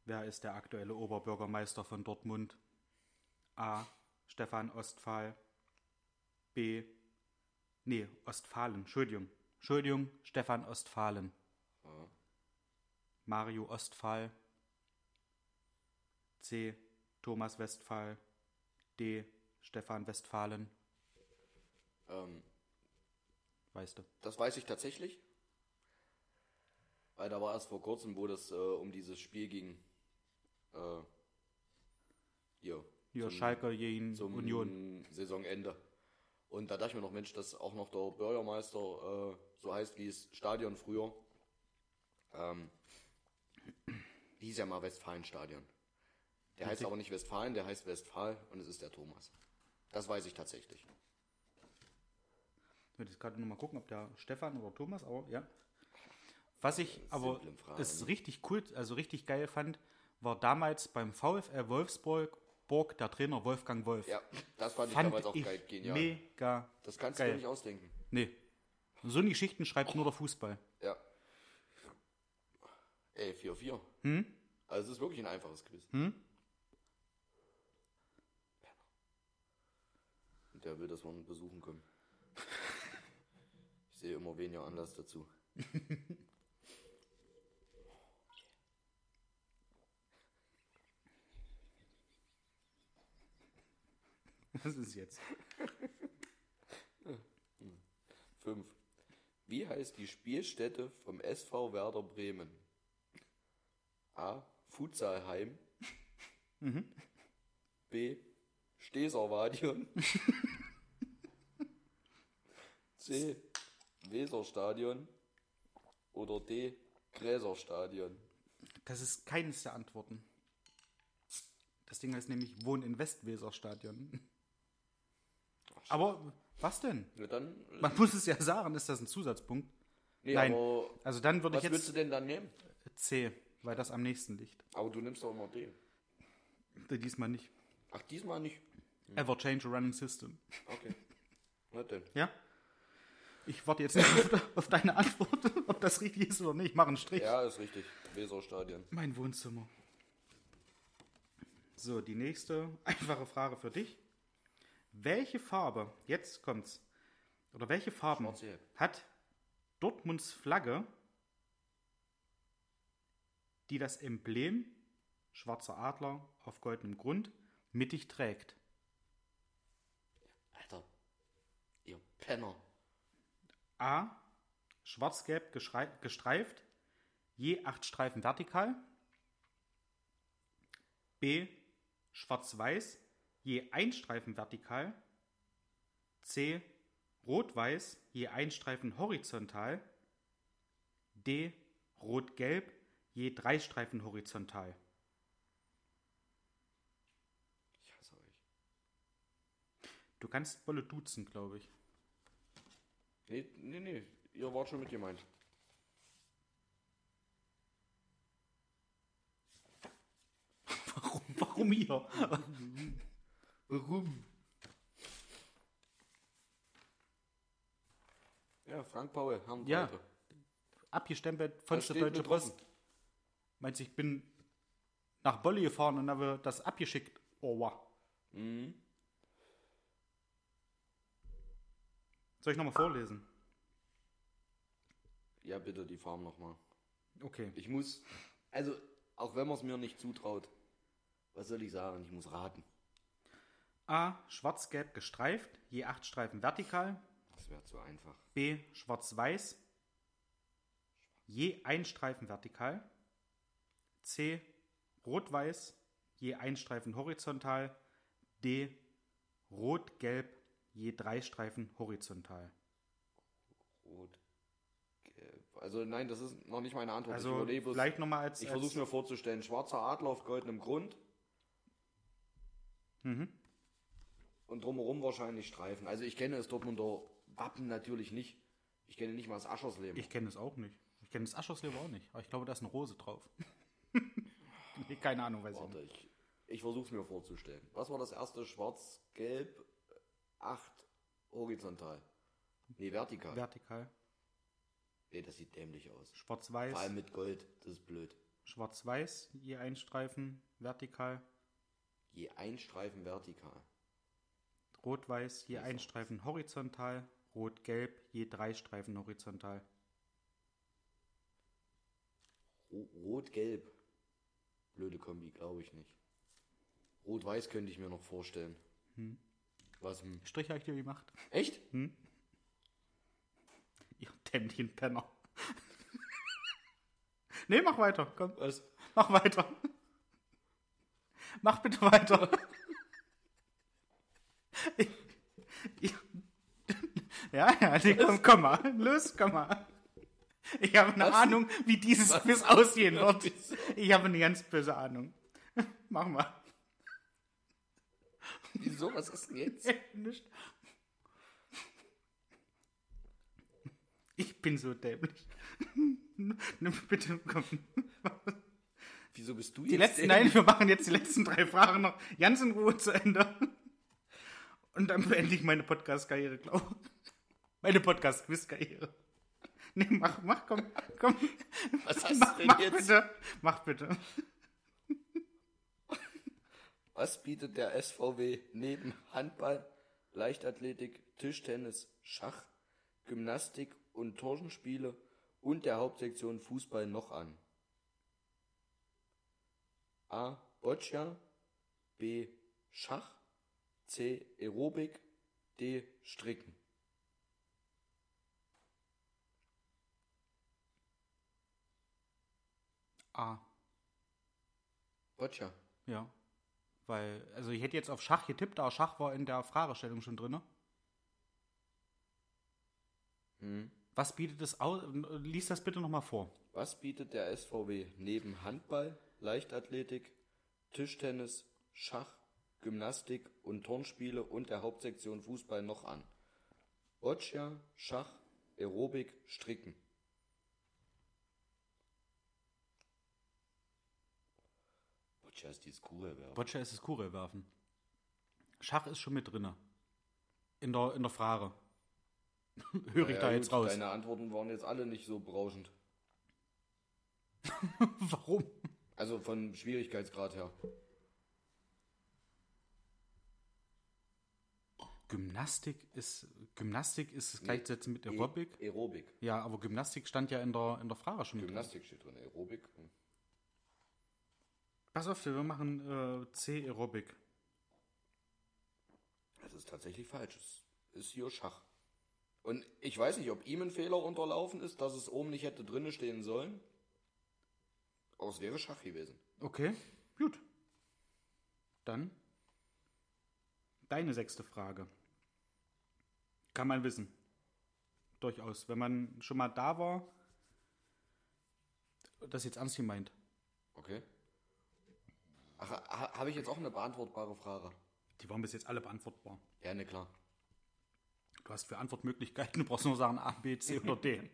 Wer ist der aktuelle Oberbürgermeister von Dortmund? A. Stefan Ostphal. B. Nee, Ostfalen. Entschuldigung. Entschuldigung, Stefan Ostfalen. Ja. Mario Ostphal. C. Thomas Westphal. D. Stefan Westphalen. Ähm, Weißt du. Das weiß ich tatsächlich. Weil da war erst vor kurzem, wo das äh, um dieses Spiel ging. Äh, hier. Hier, zum- Schalke gegen zum Union. Saisonende. Und da dachte ich mir noch, Mensch, dass auch noch der Bürgermeister äh, so heißt wie das Stadion früher. Ähm, hieß ja mal Westfalenstadion. Der heißt aber nicht Westfalen, der heißt Westphal und es ist der Thomas. Das weiß ich tatsächlich. Ich würde jetzt gerade nochmal gucken, ob der Stefan oder Thomas, aber ja. Was ich aber ist richtig cool, also richtig geil fand, war damals beim VfL Wolfsburg Burg der Trainer Wolfgang Wolf. Ja, das fand ich fand damals auch ich geil, genial. mega Das kannst du geil. dir nicht ausdenken. Nee. So eine Geschichten schreibt nur der Fußball. Ja. Ey, 4-4. Hm? Also es ist wirklich ein einfaches Quiz. Hm? Und der will, dass wir ihn besuchen können. Ich sehe immer weniger Anlass dazu. Was ist jetzt? 5. Wie heißt die Spielstätte vom SV Werder Bremen? A. Futsalheim. B. Steservadion. C. Weserstadion. Oder D. Gräserstadion. Das ist keines der Antworten. Das Ding heißt nämlich Wohn in Westweserstadion. Aber was denn? Ja, dann. Man muss es ja sagen, ist das ein Zusatzpunkt? Nee, Nein. aber Also dann würde was ich willst du jetzt denn dann nehmen? C, weil das am nächsten liegt. Aber du nimmst doch immer D. Diesmal nicht. Ach, diesmal nicht. Ever change a running system. Okay. Na denn. Ja? Ich warte jetzt nicht auf, auf deine Antwort, ob das richtig ist oder nicht. Ich mache einen Strich. Ja, ist richtig. Weserstadion. Mein Wohnzimmer. So, die nächste einfache Frage für dich. Welche Farbe, jetzt kommt's, oder welche Farben hat Dortmunds Flagge, die das Emblem schwarzer Adler auf goldenem Grund mittig trägt? Alter. Ihr Penner. A. Schwarz-gelb gestreift, je acht Streifen vertikal. B. Schwarz-weiß, je ein Streifen vertikal. C. Rot-weiß, je ein Streifen horizontal. D. Rot-gelb, je drei Streifen horizontal. Ich hasse euch. Du kannst Wolle duzen, glaube ich. Nee, nee, nee. Ihr wart schon mit gemeint. Warum, warum hier? Warum? Ja, Frank Paul, Herrn Ja. Breite. Abgestempelt von der Deutsche. Post. Meinst du, ich bin nach Bolle gefahren und habe das abgeschickt? Oh, wow. Mhm. Soll ich nochmal vorlesen? Ja, bitte, die Farm nochmal. Okay. Ich muss, also, auch wenn man es mir nicht zutraut, was soll ich sagen? Ich muss raten. A. Schwarz-gelb gestreift, je acht Streifen vertikal. Das wäre zu einfach. B. Schwarz-weiß, je ein Streifen vertikal. C. Rot-weiß, je ein Streifen horizontal. D. Rot-gelb, je drei Streifen horizontal. Rot. Also, nein, das ist noch nicht meine Antwort. Also ich vielleicht nochmal als, Ich versuche mir vorzustellen, schwarzer Adler auf goldenem Grund. Mhm. Und drumherum wahrscheinlich Streifen. Also ich kenne das Dortmunder Wappen natürlich nicht. Ich kenne nicht mal das Aschersleben. Ich kenne es auch nicht. Ich kenne das Aschersleber auch nicht. Aber ich glaube, da ist eine Rose drauf. nee, keine Ahnung, weiß ich Warte, nicht. ich, ich versuche es mir vorzustellen. Was war das erste? Schwarz, Gelb, 8 horizontal. Nee, vertikal. Vertikal. nee, das sieht dämlich aus. Vor Schwarz-weiß. allem mit Gold, das ist blöd. Schwarz-weiß, je ein Streifen vertikal. Je ein Streifen vertikal. Rot-weiß, je ein Streifen horizontal. Rot-gelb, je drei Streifen horizontal. Ro- Rot-Gelb. Blöde Kombi, glaube ich nicht. Rot-Weiß könnte ich mir noch vorstellen. Was? Hm. Strich habe ich dir gemacht. Echt? Ihr dämlichen Penner. nee, mach weiter. Komm, Was? mach weiter. Mach bitte weiter. Ja, ja, nee, komm, komm mal. Los, komm mal. Ich habe eine Was? Ahnung, wie dieses Quiz aussehen wird. Ich habe eine ganz böse Ahnung. Mach mal. Wieso? Was ist denn jetzt? Nicht. Ich bin so dämlich. Nimm bitte, komm. Wieso bist du Die jetzt letzten, dämlich? nein, wir machen jetzt die letzten drei Fragen noch ganz in Ruhe zu Ende. Und dann beende ich meine Podcast-Karriere, glaube ich. Meine Podcast-Quiz-Karriere. Nee, mach, mach, komm, komm. Was hast Mach, du denn mach jetzt? bitte. Mach bitte. Was bietet der SVW neben Handball, Leichtathletik, Tischtennis, Schach, Gymnastik und Turnspiele und der Hauptsektion Fußball noch an? A. Boccia, B. Schach, C. Aerobik, D. Stricken. Ah, Boccia. ja. Weil, also ich hätte jetzt auf Schach getippt, aber Schach war in der Fragestellung schon drin. Hm. Was bietet es aus? Lies das bitte nochmal vor. Was bietet der SVW neben Handball, Leichtathletik, Tischtennis, Schach, Gymnastik und Turnspiele und der Hauptsektion Fußball noch an? Boccia, Schach, Aerobik, Stricken. Boccia ist dieses Kugelwerk. Boccia ist das Kugelwerfen. Schach ist schon mit drinne. In der, in der Frage. Höre ich Ja, da gut, jetzt raus. Deine Antworten waren jetzt alle nicht so berauschend. Warum? Also von Schwierigkeitsgrad her. Gymnastik ist Gymnastik ist gleichzusetzen mit Aerobic. Aerobik. Ja, aber Gymnastik stand ja in der in der Frage schon mit. drin. Gymnastik steht drin. Aerobik. hm. Pass auf, wir machen äh, C Aerobic. Das ist tatsächlich falsch. Es ist hier Schach. Und ich weiß nicht, ob ihm ein Fehler unterlaufen ist, dass es oben nicht hätte drinne stehen sollen. Aber es wäre Schach gewesen. Okay, gut. Dann deine sechste Frage. Kann man wissen. Durchaus. Wenn man schon mal da war, das ist jetzt ernst gemeint. Okay. Ach, ha, habe ich jetzt auch eine beantwortbare Frage? Die waren bis jetzt alle beantwortbar. Ja, ne, klar. Du hast für Antwortmöglichkeiten, du brauchst nur sagen A, B, C oder D.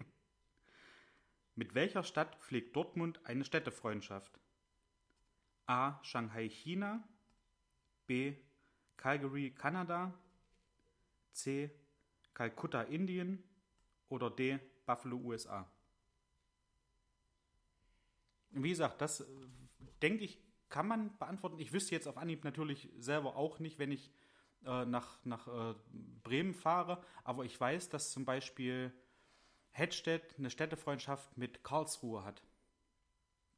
Mit welcher Stadt pflegt Dortmund eine Städtefreundschaft? A. Shanghai, China. B. Calgary, Kanada. C. Kalkutta, Indien. Oder D. Buffalo, USA. Wie gesagt, das äh, denke ich, kann man beantworten. Ich wüsste jetzt auf Anhieb natürlich selber auch nicht, wenn ich äh, nach, nach äh, Bremen fahre, aber ich weiß, dass zum Beispiel Hedstedt eine Städtefreundschaft mit Karlsruhe hat.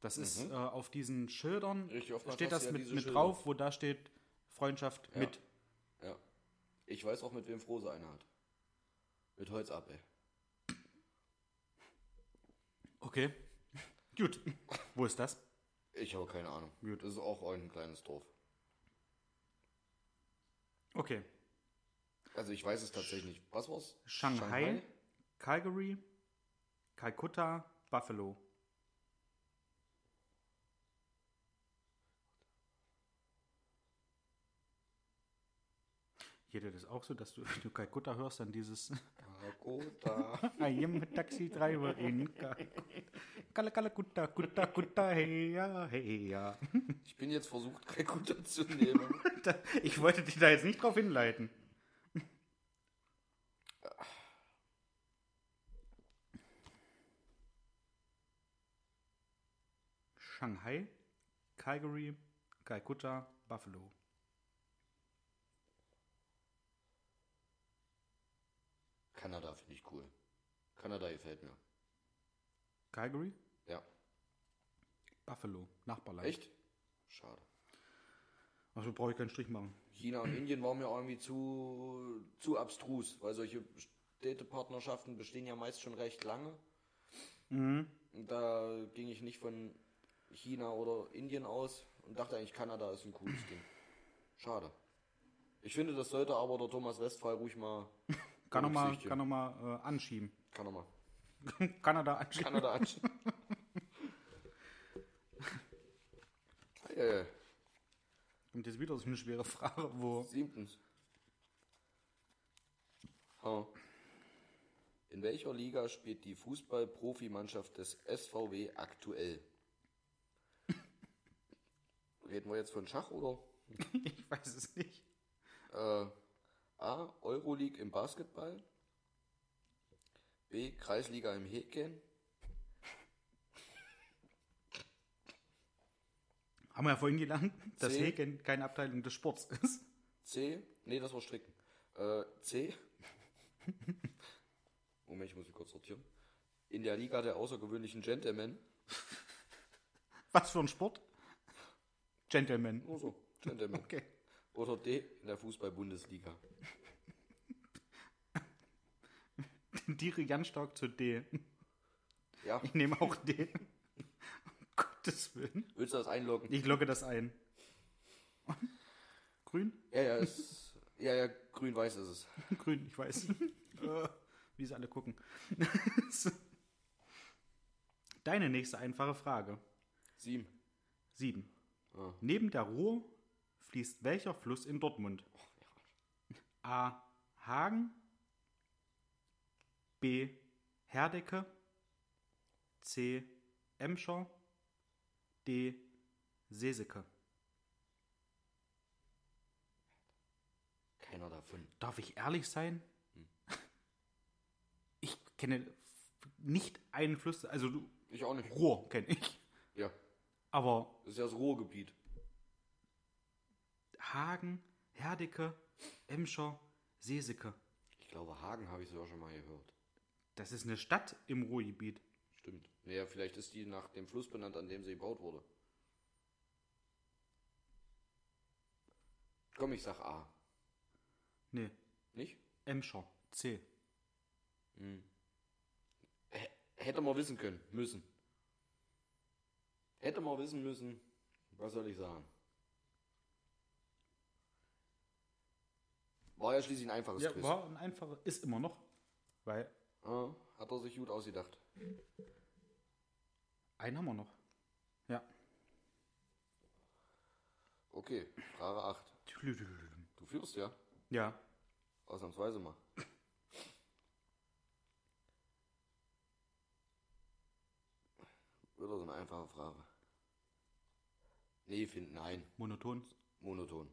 Das ist äh, auf diesen Schildern, Mhm. Steht das ja mit, mit Schilder. drauf, wo da steht Freundschaft Ja. mit. Ja. Ich weiß auch, mit wem Frose eine hat. Mit Holz ab, ey. Okay, gut. wo ist das? Ich habe keine Ahnung. Das ist auch ein kleines Dorf. Okay, Also ich weiß es tatsächlich nicht. Was war's? Shanghai, Calgary, Kalkutta, Buffalo. Jeder das auch so, dass du, wenn du Kalkutta hörst, dann dieses Kalkutta. I am a taxi driver in Kalkutta. Kalkutta, Kutta, Kutta, hey ja, hey ja. Ich bin jetzt versucht, Kalkutta zu nehmen. Ich wollte dich da jetzt nicht drauf hinleiten. Shanghai, Calgary, Kalkutta, Buffalo. Kanada finde ich cool. Kanada gefällt mir. Calgary, Ja. Buffalo, Nachbarland. Echt? Schade. Also brauche ich keinen Strich machen. China und Indien waren mir irgendwie zu, zu abstrus, weil solche Städtepartnerschaften bestehen ja meist schon recht lange. Und da ging ich nicht von China oder Indien aus und dachte eigentlich, Kanada ist ein cooles Ding. Schade. Ich finde, das sollte aber der Thomas Westphal ruhig mal Kann noch mal, berücksichtigen. kann noch mal äh, anschieben. Kann er mal. Kanada anschieben. Kanada anschauen. äh, Kommt jetzt wieder so eine schwere Frage, wo siebtens. Ha. In welcher Liga spielt die Fußball-Profimannschaft des SVW aktuell? Reden wir jetzt von Schach oder? ich weiß es nicht. Äh, A. Euroleague im Basketball. B. Kreisliga im Häkeln. Haben wir ja vorhin gelernt, dass C. Häkeln keine Abteilung des Sports ist. C. Nee, das war Stricken. Äh, C. Moment, ich muss mich kurz sortieren. In der Liga der außergewöhnlichen Gentlemen. Was für ein Sport? Gentleman. Nur so, Gentlemen. Okay. Oder D. In der Fußball-Bundesliga. Diere ganz stark zu D. Ja, Ich nehme auch D. Um Gottes Willen. willst du das einloggen? Ich logge das ein. Grün? Ja, ja, ist, ja, ja, grün-weiß ist es. Grün, ich weiß. Äh, Wie sie alle gucken. Deine nächste einfache Frage. Sieben. Sieben. Ah. Neben der Ruhr fließt welcher Fluss in Dortmund? A. Hagen. B. Herdecke. C. Emscher. D. Seseke. Keiner davon. Darf ich ehrlich sein? kenne nicht einen Fluss, also du, Ich auch nicht. Ruhr kenne ich. Ja, Aber das ist ja das Ruhrgebiet. Hagen, Herdecke, Emscher, Seesicke. Ich glaube, Hagen habe ich sogar schon mal gehört. Das ist eine Stadt im Ruhrgebiet. Stimmt. Naja, vielleicht ist die nach dem Fluss benannt, an dem sie gebaut wurde. Komm, ich sag A. Nee, Nicht? Emscher, C. H hätte man wissen können. Müssen. Hätte man wissen müssen. Was soll ich sagen? War ja schließlich ein einfaches Ja, Quiz. war ein einfacher, ist immer noch. Weil Ah, hat er sich gut ausgedacht. einen haben wir noch. Ja. Okay, Frage 8. Du führst ja. Ja. Ausnahmsweise mal. Wieder so eine einfache Frage. Nee, find nein. Monoton. Monoton.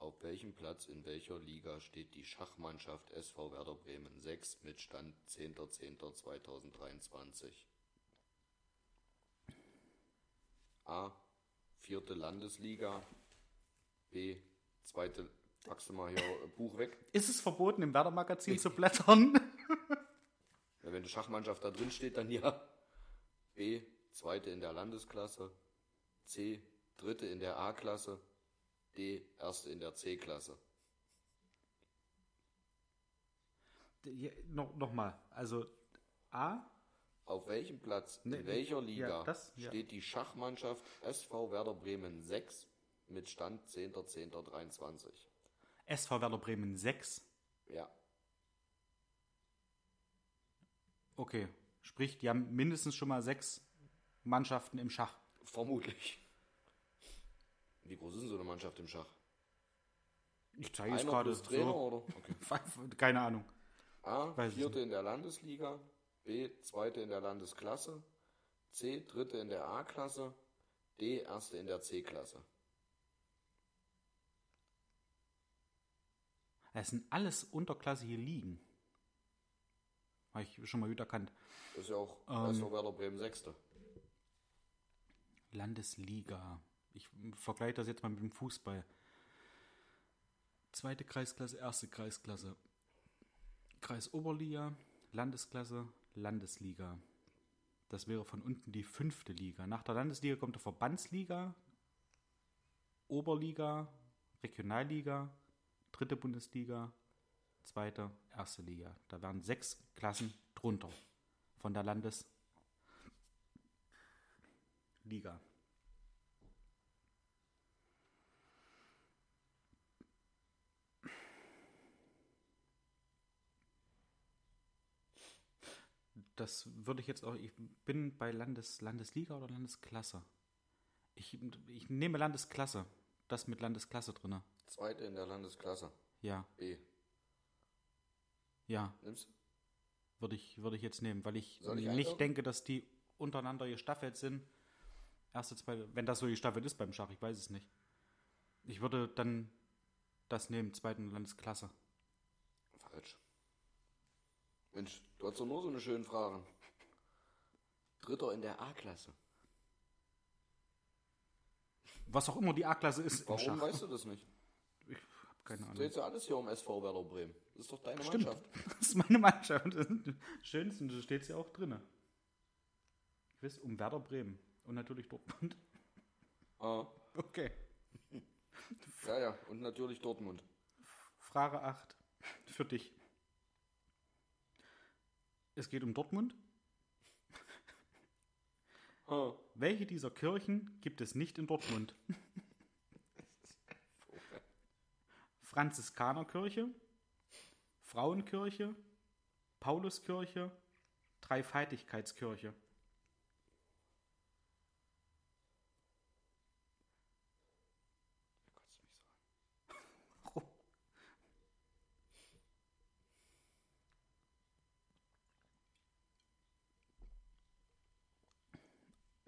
Auf welchem Platz in welcher Liga steht die Schachmannschaft SV Werder Bremen 6 mit Stand 10.10.2023? A. Vierte Landesliga. B. Zweite. Packst du mal hier äh, Buch weg? Ist es verboten, im Werder-Magazin zu blättern? Ja, wenn die Schachmannschaft da drin steht, dann ja. B. Zweite in der Landesklasse. C. Dritte in der A-Klasse. D. Erste in der C-Klasse. Ja, noch, noch mal. Also A, Auf welchem Platz, in welcher Liga ja, das, ja. steht die Schachmannschaft SV Werder Bremen 6 mit Stand 10.10.23? SV Werder Bremen 6. Ja, Okay. Sprich, die haben mindestens schon mal sechs Mannschaften im Schach. vermutlich. Wie groß ist denn so eine Mannschaft im Schach? Ich zeige es gerade. Trainer So. oder? Okay. Keine Ahnung. A. Weiß Vierte in der Landesliga. B. Zweite in der Landesklasse. C. Dritte in der A-Klasse. D. Erste in der C-Klasse. Es sind alles unterklassige Ligen. Habe ich schon mal wieder erkannt. Das ist ja auch Ähm. Werder Bremen Sechste. Landesliga. Ich vergleiche das jetzt mal mit dem Fußball. Zweite Kreisklasse, erste Kreisklasse. Kreisoberliga, Landesklasse, Landesliga. Das wäre von unten die fünfte Liga. Nach der Landesliga kommt der Verbandsliga, Oberliga, Regionalliga, dritte Bundesliga, zweite, erste Liga. Da wären sechs Klassen drunter von der Landesliga. Das würde ich jetzt auch. Ich bin bei Landes, Landesliga oder Landesklasse. Ich, ich nehme Landesklasse. Das mit Landesklasse drin. Zweite in der Landesklasse. Ja, B. ja, Nimmst du? würde ich, würde ich jetzt nehmen, weil ich, ich nicht denke, dass die untereinander gestaffelt sind. Erste, zweite, wenn das so gestaffelt ist beim Schach, ich weiß es nicht. Ich würde dann das nehmen, zweiten Landesklasse. Falsch. Mensch, du hast doch nur so eine schöne Frage. Dritter in der A-Klasse. Was auch immer die A-Klasse ist Warum weißt du das nicht? Ich habe keine Ahnung. dreht ja alles hier um SV Werder Bremen. Das ist doch deine Stimmt. Mannschaft. Das ist meine Mannschaft. Schönsten, da steht es ja auch drin. Quiz um Werder Bremen. Und natürlich Dortmund. Ah, Okay. ja, ja. Und natürlich Dortmund. Frage 8 für dich. Es geht um Dortmund. Ah, Welche dieser Kirchen gibt es nicht in Dortmund? Franziskanerkirche, Frauenkirche, Pauluskirche, Dreifaltigkeitskirche.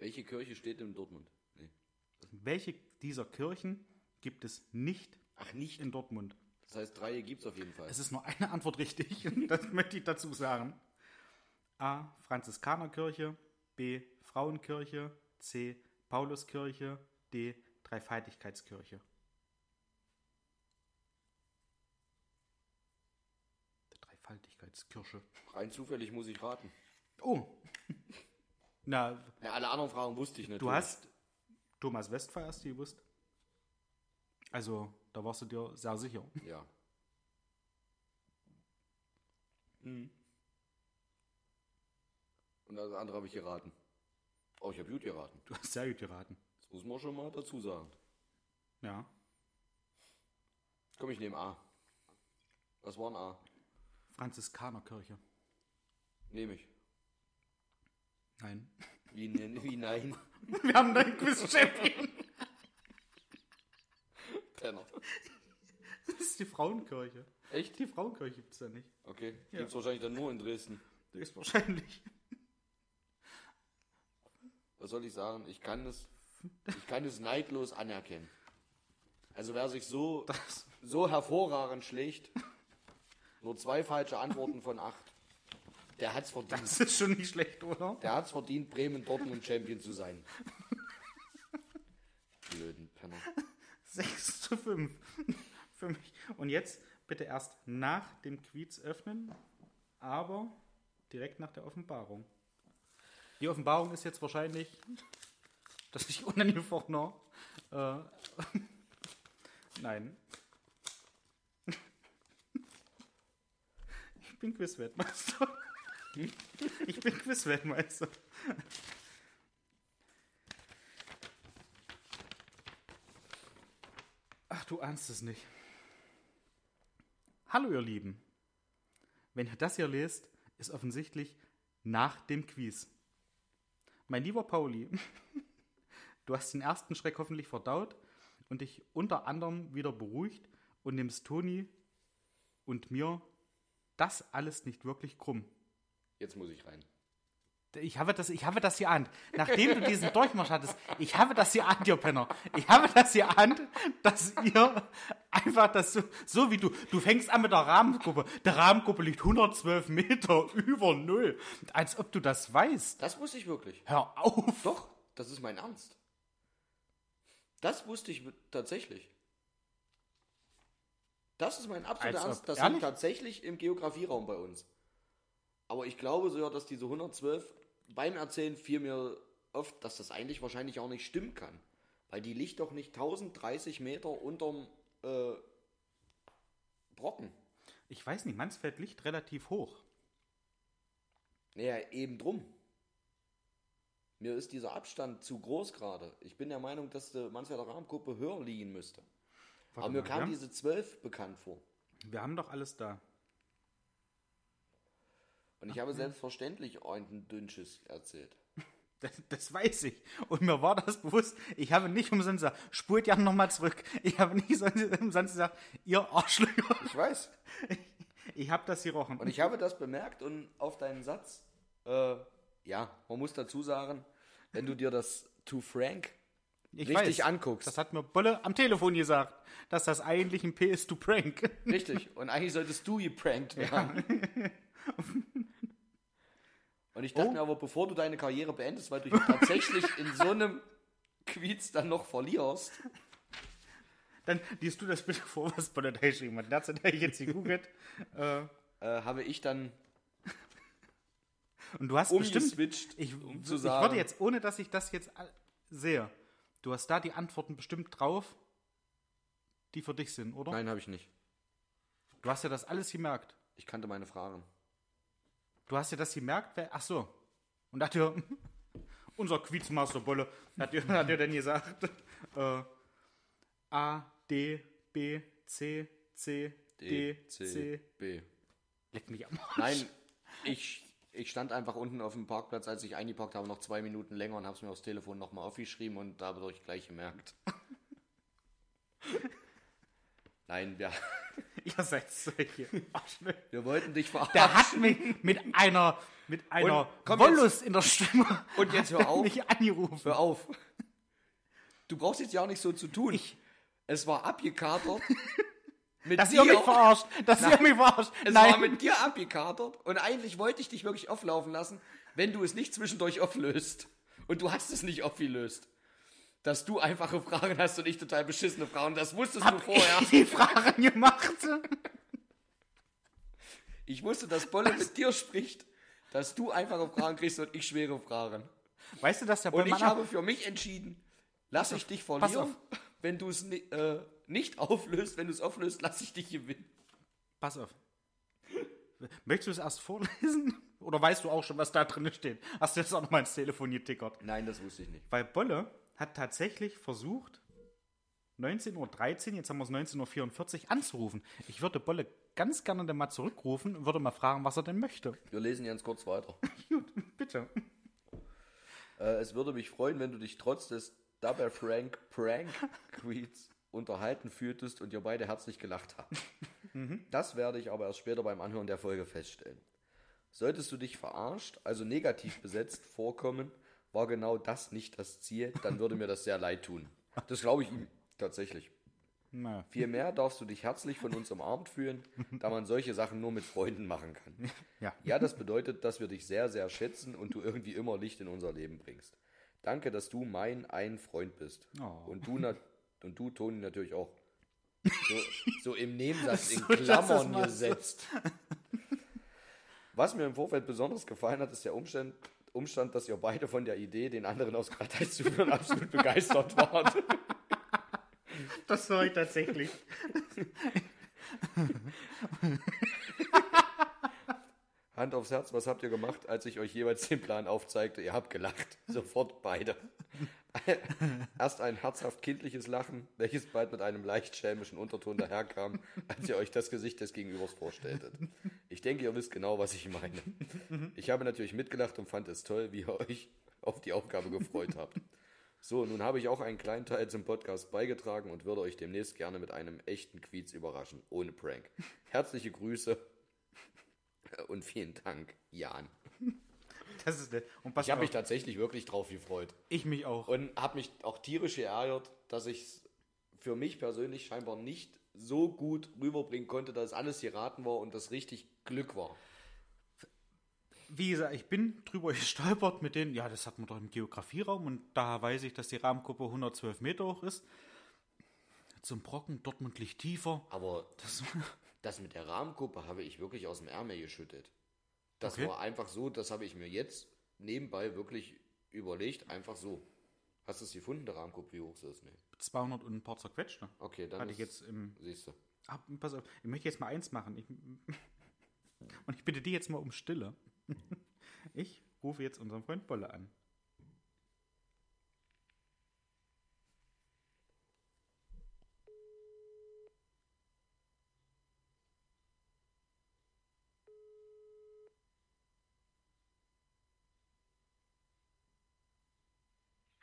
Welche Kirche steht in Dortmund? Nee. Welche dieser Kirchen gibt es nicht Ach, nicht. in Dortmund? Das heißt, drei gibt's auf jeden Fall. Es ist nur eine Antwort richtig. Das möchte ich dazu sagen. A. Franziskanerkirche. B. Frauenkirche. C. Pauluskirche. D. Dreifaltigkeitskirche. Dreifaltigkeitskirche. Rein zufällig muss ich raten. Oh. Na, Ja, alle anderen Fragen wusste ich natürlich. du hast Thomas Westphal hast du gewusst. Also, da warst du dir sehr sicher. Ja. Und das andere habe ich geraten. Oh, ich habe gut geraten. Du hast sehr gut geraten. Das muss man schon mal dazu sagen. Ja. Komm, ich nehme A. Was war ein A? Franziskanerkirche. Nehme ich. Nein. Wie, ne- wie nein? Wir haben deinen Quiz-Champion. Penner. Das ist die Frauenkirche. Echt? Die Frauenkirche gibt es ja nicht. Okay. Gibt's wahrscheinlich dann nur in Dresden. Das ist wahrscheinlich. Was soll ich sagen? Ich kann es, ich kann es neidlos anerkennen. Also wer sich so, Das, so hervorragend schlägt, nur zwei falsche Antworten von acht, der hat's verdient. das ist schon nicht schlecht, oder? Der hat's verdient, Bremen Dortmund Champion zu sein. Blöden Penner. 6 zu 5 für mich. Und jetzt bitte erst nach dem Quiz öffnen, aber direkt nach der Offenbarung. Die Offenbarung ist jetzt wahrscheinlich, dass ich unangefochten äh, Nein. Ich bin Quizweltmeister. Ich bin Quizweltmeister. Ach, du ahnst es nicht. Hallo, ihr Lieben. Wenn ihr das hier lest, ist offensichtlich nach dem Quiz. Mein lieber Pauli, du hast den ersten Schreck hoffentlich verdaut und dich unter anderem wieder beruhigt und nimmst Toni und mir das alles nicht wirklich krumm. Jetzt muss ich rein. Ich habe das, ich habe das hier an. Nachdem du diesen Durchmarsch hattest, ich habe das hier an, ihr Penner. Ich habe das hier an, dass ihr einfach das so, so wie du, du fängst an mit der Rahmengruppe. Der Rahmengruppe liegt 112 Meter über Null. Als ob du das weißt. Das wusste ich wirklich. Hör auf. Doch, das ist mein Ernst. Das wusste ich tatsächlich. Das ist mein absoluter Ernst. Das ehrlich? liegt tatsächlich im Geografieraum bei uns. Aber ich glaube so, ja, dass diese 112 beim Erzählen fiel mir oft, dass das eigentlich wahrscheinlich auch nicht stimmen kann. Weil die liegt doch nicht 1030 Meter unterm äh, Brocken. Ich weiß nicht, Mansfeld liegt relativ hoch. Naja, eben drum. Mir ist dieser Abstand zu groß gerade. Ich bin der Meinung, dass die Mansfelder Rahmengruppe höher liegen müsste. Warte Aber mir mal, kam wir, diese 12 bekannt vor. wir haben doch alles da. Und ich habe selbstverständlich ein Dünnsches erzählt. Das, das weiß ich. Und mir war das bewusst. Ich habe nicht umsonst gesagt, spult ja nochmal zurück. Ich habe nicht umsonst gesagt, ihr Arschlöcher. Ich weiß. Ich habe das gerochen. Und ich habe das bemerkt und auf deinen Satz, äh, ja, man muss dazu sagen, wenn du dir das To Frank Ich richtig anguckst. Das hat mir Bolle am Telefon gesagt, dass das eigentlich ein P ist to prank. Richtig. Und eigentlich solltest du geprankt werden. Und ich dachte Oh. mir aber, bevor du deine Karriere beendest, weil du dich tatsächlich in so einem Quiz dann noch verlierst, Dann liest du das bitte vor, was da geschrieben hat. Dazu habe ich jetzt gegoogelt. äh, äh, habe ich dann und du hast bestimmt, ich, um zu ich sagen, würde jetzt, ohne dass ich das jetzt sehe, du hast da die Antworten bestimmt drauf, die für dich sind, oder? Nein, habe ich nicht. Du hast ja das alles gemerkt. Ich kannte meine Fragen. Du hast ja das gemerkt, wer, ach so. Und da hat dir unser Quizmaster Bolle, hat dir, hat dir denn gesagt, äh, A, D, B, C, C, D, C. B. Leck mich am Arsch. Nein, ich, ich stand einfach unten auf dem Parkplatz, als ich eingepackt habe, noch zwei Minuten länger und habe es mir aufs Telefon nochmal aufgeschrieben und dadurch gleich gemerkt. Nein, wir, Ihr seid solche Arschlöcher. wir wollten dich verarschen. Der hat mich mit einer, mit einer Und Wollust in der Stimme Und jetzt hör auf. mich angerufen. Hör auf. Du brauchst jetzt ja auch nicht so zu tun. Ich- es war abgekatert. mit Dass ihr mich dir- verarscht. Dass ihr mich verarscht. Es Nein. war mit dir abgekatert und eigentlich wollte ich dich wirklich auflaufen lassen, wenn du es nicht zwischendurch auflöst. Und du hast es nicht aufgelöst. Dass du einfache Fragen hast und ich total beschissene Fragen. Das wusstest du vorher. ich die Fragen gemacht. Ich wusste, dass Bolle mit dir spricht, dass du einfache Fragen kriegst und ich schwere Fragen. Weißt du, dass der Und ich Bollmann habe für mich entschieden, lass ich dich verlieren. Wenn du es äh, nicht auflöst, wenn du es auflöst, lass ich dich gewinnen. Pass auf. Möchtest du es erst vorlesen? Oder weißt du auch schon, was da drin steht? Hast du jetzt auch noch mal ins Telefon getickert? Nein, das wusste ich nicht. Weil Bolle hat tatsächlich versucht, 19.13 Uhr, jetzt haben wir es 19.44 Uhr, anzurufen. Ich würde Bolle ganz gerne dann mal zurückrufen und würde mal fragen, was er denn möchte. Wir lesen ganz kurz weiter. Gut, bitte. Äh, es würde mich freuen, wenn du dich trotz des Double Frank Prank Tweets unterhalten fühltest und ihr beide herzlich gelacht habt. Das werde ich aber erst später beim Anhören der Folge feststellen. Solltest du dich verarscht, also negativ besetzt vorkommen, war genau das nicht das Ziel, dann würde mir das sehr leid tun. Das glaube ich ihm tatsächlich. Na, Vielmehr darfst du dich herzlich von uns umarmt fühlen, da man solche Sachen nur mit Freunden machen kann. ja. Ja, das bedeutet, dass wir dich sehr, sehr schätzen und du irgendwie immer Licht in unser Leben bringst. Danke, dass du mein ein Freund bist. Oh. Und du und du, Toni, natürlich auch. So, so im Nebensatz in So, Klammern gesetzt. Was mir im Vorfeld besonders gefallen hat, ist der Umstand, Umstand, dass ihr beide von der Idee, den anderen aus Glatteis zu führen, absolut begeistert wart. Das war ich tatsächlich. Hand aufs Herz, was habt ihr gemacht, als ich euch jeweils den Plan aufzeigte? Ihr habt gelacht. Sofort beide. Erst ein herzhaft kindliches Lachen, welches bald mit einem leicht schelmischen Unterton daherkam, als ihr euch das Gesicht des Gegenübers vorstelltet. Ich denke, ihr wisst genau, was ich meine. Ich habe natürlich mitgelacht und fand es toll, wie ihr euch auf die Aufgabe gefreut habt. So, nun habe ich auch einen kleinen Teil zum Podcast beigetragen und würde euch demnächst gerne mit einem echten Quiz überraschen, ohne Prank. Herzliche Grüße und vielen Dank, Jan. Das ist nett. Und Ich habe mich tatsächlich wirklich drauf gefreut. ich mich auch. Und habe mich auch tierisch geärgert, dass ich es für mich persönlich scheinbar nicht so gut rüberbringen konnte, dass alles geraten war und das richtig Glück war. Wie gesagt, ich bin drüber gestolpert mit denen, ja, das hat man doch im Geografieraum und da weiß ich, dass die Rahmengruppe 112 Meter hoch ist. Zum Brocken, Dortmund liegt tiefer. Aber Das, das mit der Rahmengruppe habe ich wirklich aus dem Ärmel geschüttet. Das Okay. war einfach so, das habe ich mir jetzt nebenbei wirklich überlegt, einfach so. Hast du es gefunden, der Rahmengruppe, wie hoch sie ist? Nee. 200 und ein paar zerquetscht. Ne? Okay, dann Hatte ich jetzt im. Siehst du. Ah, pass auf, ich möchte jetzt mal eins machen. Ich, und ich bitte die jetzt mal um Stille. Ich rufe jetzt unseren Freund Bolle an.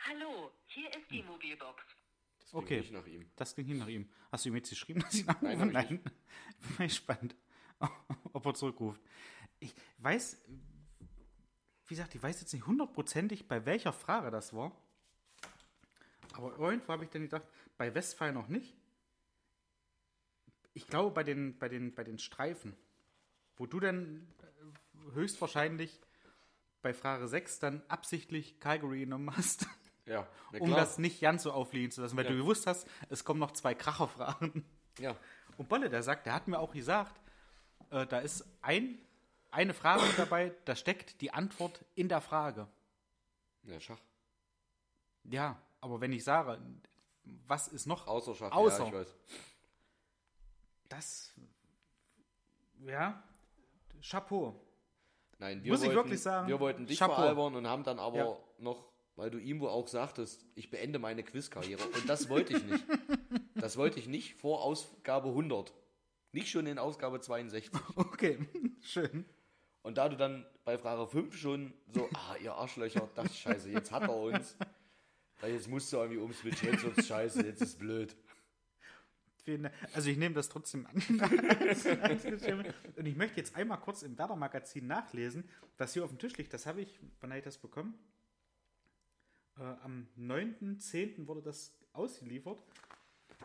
Hallo, hier ist die Mobilbox. Das klingt Okay. nicht nach ihm. Das ging hin nach ihm. Hast du ihm jetzt geschrieben, dass ich ihn anrufe? Nein, hab ich Nein. Bin mal gespannt, ob er zurückruft. Ich weiß, wie gesagt, ich weiß jetzt nicht hundertprozentig, bei welcher Frage das war. Aber irgendwo habe ich dann gedacht, bei Westphal noch nicht. Ich glaube, bei den, bei den, bei den Streifen, wo du dann äh, höchstwahrscheinlich bei Frage 6 dann absichtlich Calgary genommen hast. Ja, um das nicht ganz so aufliegen zu lassen, weil Ja. du gewusst hast, es kommen noch zwei Kracherfragen. Ja, Und Bolle, der sagt, der hat mir auch gesagt, äh, da ist ein, eine Frage dabei, da steckt die Antwort in der Frage. ja, Schach. Ja, aber wenn ich sage, was ist noch Außer Schach, Außer. ja, ich weiß. das, ja, Chapeau. Nein, wir Muss ich wollten, wirklich sagen, wir wollten dich Chapeau. veralbern und haben dann aber Ja. noch, weil du ihm wohl auch sagtest, ich beende meine Quizkarriere. Und das wollte ich nicht. Das wollte ich nicht vor Ausgabe 100. Nicht schon in Ausgabe 62. Okay, schön. Und da du dann bei Frage 5 schon so, ah, ihr Arschlöcher, das ist scheiße, jetzt hat er uns. Jetzt musst du irgendwie umswitchen, jetzt wird's scheiße, jetzt ist blöd. Also ich nehme das trotzdem an. Und ich möchte jetzt einmal kurz im Werder-Magazin nachlesen, was hier auf dem Tisch liegt. Das habe ich, wann habe ich das bekommen? Äh, am 9.10. wurde das ausgeliefert.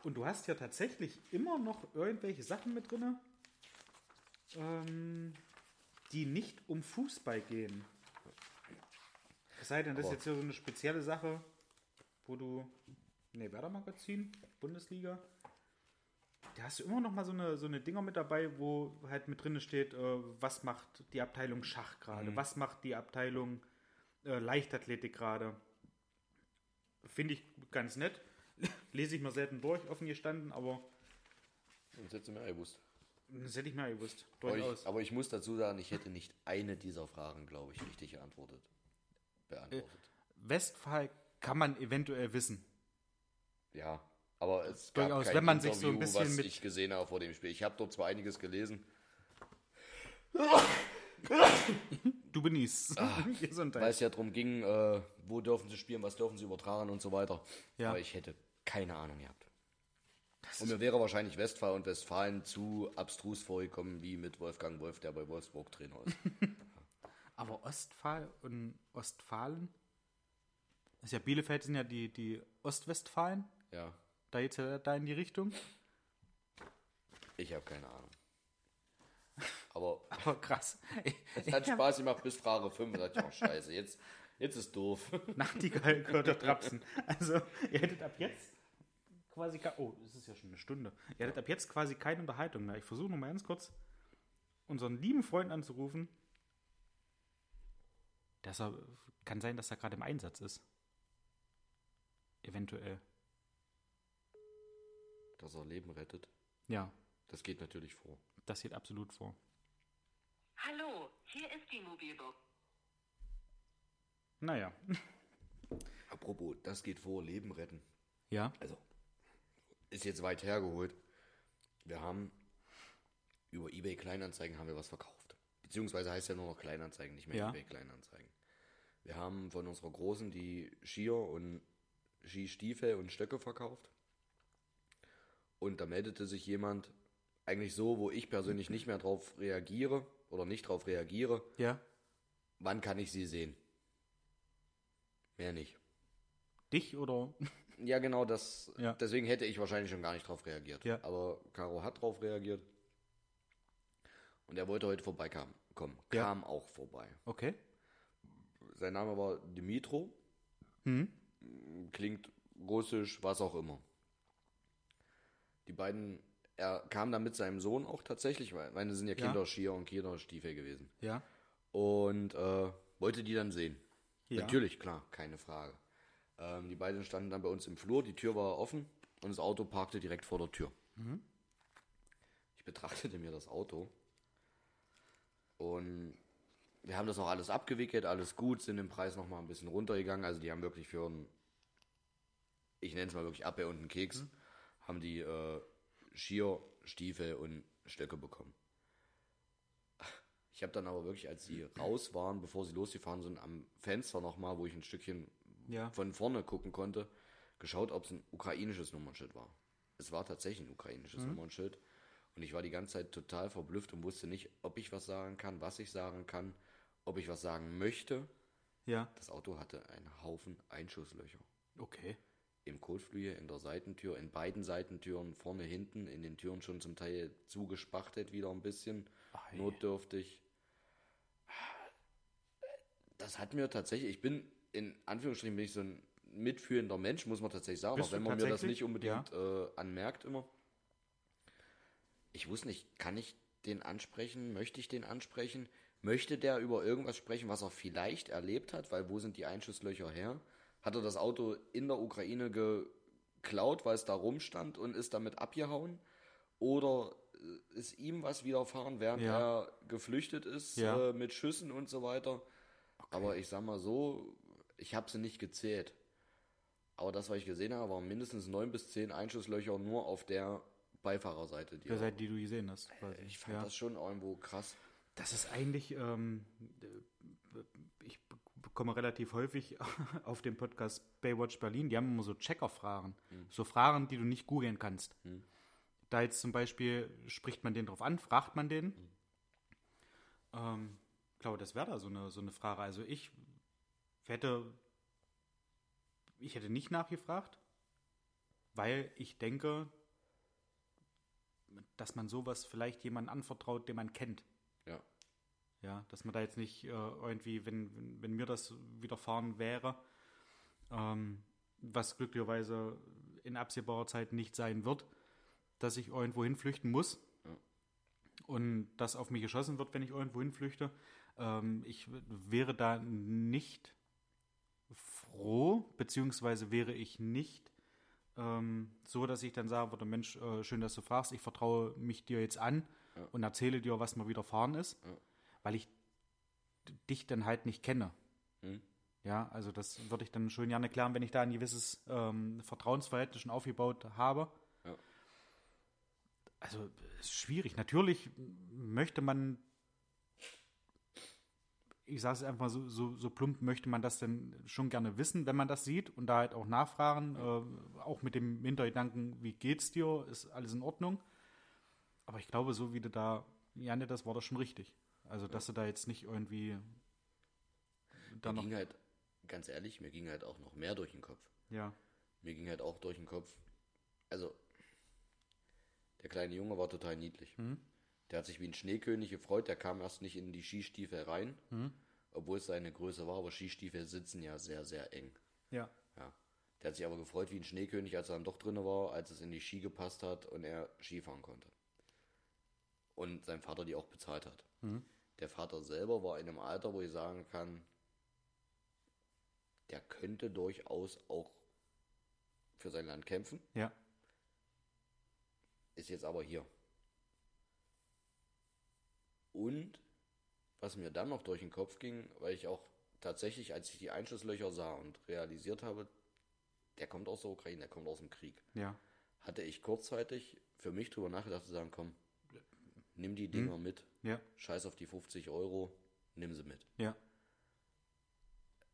Und du hast ja tatsächlich immer noch irgendwelche Sachen mit drin, ähm, die nicht um Fußball gehen. Es sei denn, das ist jetzt hier so eine spezielle Sache, wo du. Ne, Werder Magazin, Bundesliga. Da hast du immer noch mal so eine, so eine Dinger mit dabei, wo halt mit drin steht, äh, was macht die Abteilung Schach gerade, was macht die Abteilung äh, Leichtathletik gerade. Finde ich ganz nett. Lese ich mir selten durch, offen gestanden, aber hättest du mir gewusst. das hätte ich mir gewusst. Aber ich, aber ich muss dazu sagen, ich hätte nicht eine dieser Fragen, glaube ich, richtig geantwortet. Beantwortet. Westphal kann man eventuell wissen. Ja, aber es gab Durchaus, kein wenn man sich so ein Interview, bisschen was mit- ich gesehen habe vor dem Spiel. Ich habe dort zwar einiges gelesen, Du benießt. weil Gesundheit. es ja darum ging, äh, wo dürfen sie spielen, was dürfen sie übertragen und so weiter. Ja. Aber ich hätte keine Ahnung gehabt. Und mir wäre wahrscheinlich Westphal und Westfalen zu abstrus vorgekommen, wie mit Wolfgang Wolf, der bei Wolfsburg Trainer ist. Aber Ostphal und Ostfalen? Das ist ja Bielefeld sind ja die, die Ostwestfalen. ja, Da geht's ja da in die Richtung. ich habe keine Ahnung. Aber Aber krass. es hat Spaß gemacht bis Frage 5. Da ich, oh, scheiße, jetzt, jetzt ist doof. Nachtigall gehört der Trapsen. Also, ihr hättet ab jetzt quasi. Oh, es ist ja schon eine Stunde. Ihr hättet ab jetzt quasi keine Unterhaltung mehr. Ich versuche noch mal ganz kurz unseren lieben Freund anzurufen. Dass er, kann sein, dass er gerade im Einsatz ist. Eventuell. Dass er Leben rettet, Ja, das geht natürlich vor. Das geht absolut vor. Hallo, hier ist die Mobilbox. Naja. Apropos, das geht vor, Leben retten. Ja. Also, ist jetzt weit hergeholt. Wir haben über eBay Kleinanzeigen haben wir was verkauft. Beziehungsweise heißt ja nur noch Kleinanzeigen, nicht mehr Ja. eBay Kleinanzeigen. Wir haben von unserer Großen die Skier und Skistiefel und Stöcke verkauft. Und da meldete sich jemand, eigentlich so, wo ich persönlich nicht mehr drauf reagiere oder nicht drauf reagiere, Ja. wann kann ich sie sehen? Mehr nicht. Dich oder? Ja, genau, das. Ja. Deswegen hätte ich wahrscheinlich schon gar nicht drauf reagiert. Ja. Aber Caro hat drauf reagiert. Und er wollte heute vorbeikommen. Kommen. Ja. Kam auch vorbei. Okay. Sein Name war Dimitro. Hm. Klingt russisch, was auch immer. Die beiden, er kam dann mit seinem Sohn auch tatsächlich, weil meine sind ja Ja. Kinderskier und Kinderstiefel gewesen. Ja. Und äh, wollte die dann sehen. Ja. Natürlich, klar, keine Frage. Ähm, die beiden standen dann bei uns im Flur, die Tür war offen und das Auto parkte direkt vor der Tür. Ich betrachtete mir das Auto und wir haben das noch alles abgewickelt, alles gut, sind im Preis noch mal ein bisschen runtergegangen. Also die haben wirklich für einen, ich nenne es mal wirklich Appe und einen Keks, haben die äh, Skier, Stiefel und Stöcke bekommen. Ich habe dann aber wirklich, als sie raus waren, bevor sie losgefahren sind, am Fenster nochmal, wo ich ein Stückchen Ja. von vorne gucken konnte, geschaut, ob es ein ukrainisches Nummernschild war. Es war tatsächlich ein ukrainisches Mhm. Nummernschild. Und ich war die ganze Zeit total verblüfft und wusste nicht, ob ich was sagen kann, was ich sagen kann, ob ich was sagen möchte. Ja. Das Auto hatte einen Haufen Einschusslöcher. Okay. Im Kotflügel, in der Seitentür, in beiden Seitentüren, vorne, hinten, in den Türen schon zum Teil zugespachtet wieder ein bisschen, Ei. notdürftig. Das hat mir tatsächlich, ich bin in Anführungsstrichen bin ich so ein mitfühlender Mensch, muss man tatsächlich sagen, Bist auch wenn man mir das nicht unbedingt äh, anmerkt immer. Ich wusste nicht, kann ich den ansprechen? Möchte ich den ansprechen? Möchte der über irgendwas sprechen, was er vielleicht erlebt hat? Weil wo sind die Einschusslöcher her? Hat er das Auto in der Ukraine geklaut, weil es da rumstand und ist damit abgehauen? Oder äh, ist ihm was widerfahren, während Ja. er geflüchtet ist Ja. äh, mit Schüssen und so weiter? Aber ich sag mal so, ich habe sie nicht gezählt. Aber das, was ich gesehen habe, waren mindestens neun bis zehn Einschusslöcher nur auf der Beifahrerseite. Die Der Seite, die du gesehen hast. Quasi. ich fand ja. das schon irgendwo krass. Das ist eigentlich, ähm, ich bekomme relativ häufig auf dem Podcast Baywatch Berlin, die haben immer so Checker-Fragen. So Fragen, die du nicht googeln kannst. Da jetzt zum Beispiel, spricht man den drauf an, fragt man den. Ähm, ich glaube, das wäre da so eine, so eine Frage. Also ich hätte, ich hätte nicht nachgefragt. weil ich denke, dass man sowas vielleicht jemandem anvertraut, den man kennt. Ja. Dass man da jetzt nicht äh, irgendwie, wenn, wenn, wenn mir das widerfahren wäre, ähm, was glücklicherweise in absehbarer Zeit nicht sein wird, dass ich irgendwo hinflüchten muss Ja. und das auf mich geschossen wird, wenn ich irgendwo hinflüchte. Ähm, ich wäre da nicht froh, beziehungsweise wäre ich nicht ähm, so, dass ich dann sagen würde, Mensch, äh, schön, dass du fragst, ich vertraue mich dir jetzt an Ja. und erzähle dir, was mir widerfahren ist, Ja. Weil ich dich dann halt nicht kenne. Hm? Ja, also das würde ich dann schon gerne klären, wenn ich da ein gewisses ähm, Vertrauensverhältnis schon aufgebaut habe. Ja. Also es ist schwierig. Natürlich möchte man, ich sage es einfach so, so, so plump, möchte man das denn schon gerne wissen, wenn man das sieht und da halt auch nachfragen, äh, auch mit dem Hintergedanken, wie geht's dir, ist alles in Ordnung. Aber ich glaube, so wie du da, Janne, das war das schon richtig. Also, dass du da jetzt nicht irgendwie da Mir ging halt, ganz ehrlich, mir ging halt auch noch mehr durch den Kopf. ja, Mir ging halt auch durch den Kopf, also, der kleine Junge war total niedlich. Der hat sich wie ein Schneekönig gefreut, der kam erst nicht in die Skistiefel rein, obwohl es seine Größe war, aber Skistiefel sitzen ja sehr, sehr eng. ja, Ja. Der hat sich aber gefreut wie ein Schneekönig, als er dann doch drin war, als es in die Ski gepasst hat und er Skifahren konnte. Und sein Vater die auch bezahlt hat. Der Vater selber war in einem Alter, wo ich sagen kann, der könnte durchaus auch für sein Land kämpfen, ja, ist jetzt aber hier. Und was mir dann noch durch den Kopf ging, weil ich auch tatsächlich, als ich die Einschusslöcher sah und realisiert habe, der kommt aus der Ukraine, der kommt aus dem Krieg, ja, hatte ich kurzzeitig für mich drüber nachgedacht zu sagen, komm, nimm die Dinger mit, ja, scheiß auf die 50 Euro, nimm sie mit. ja,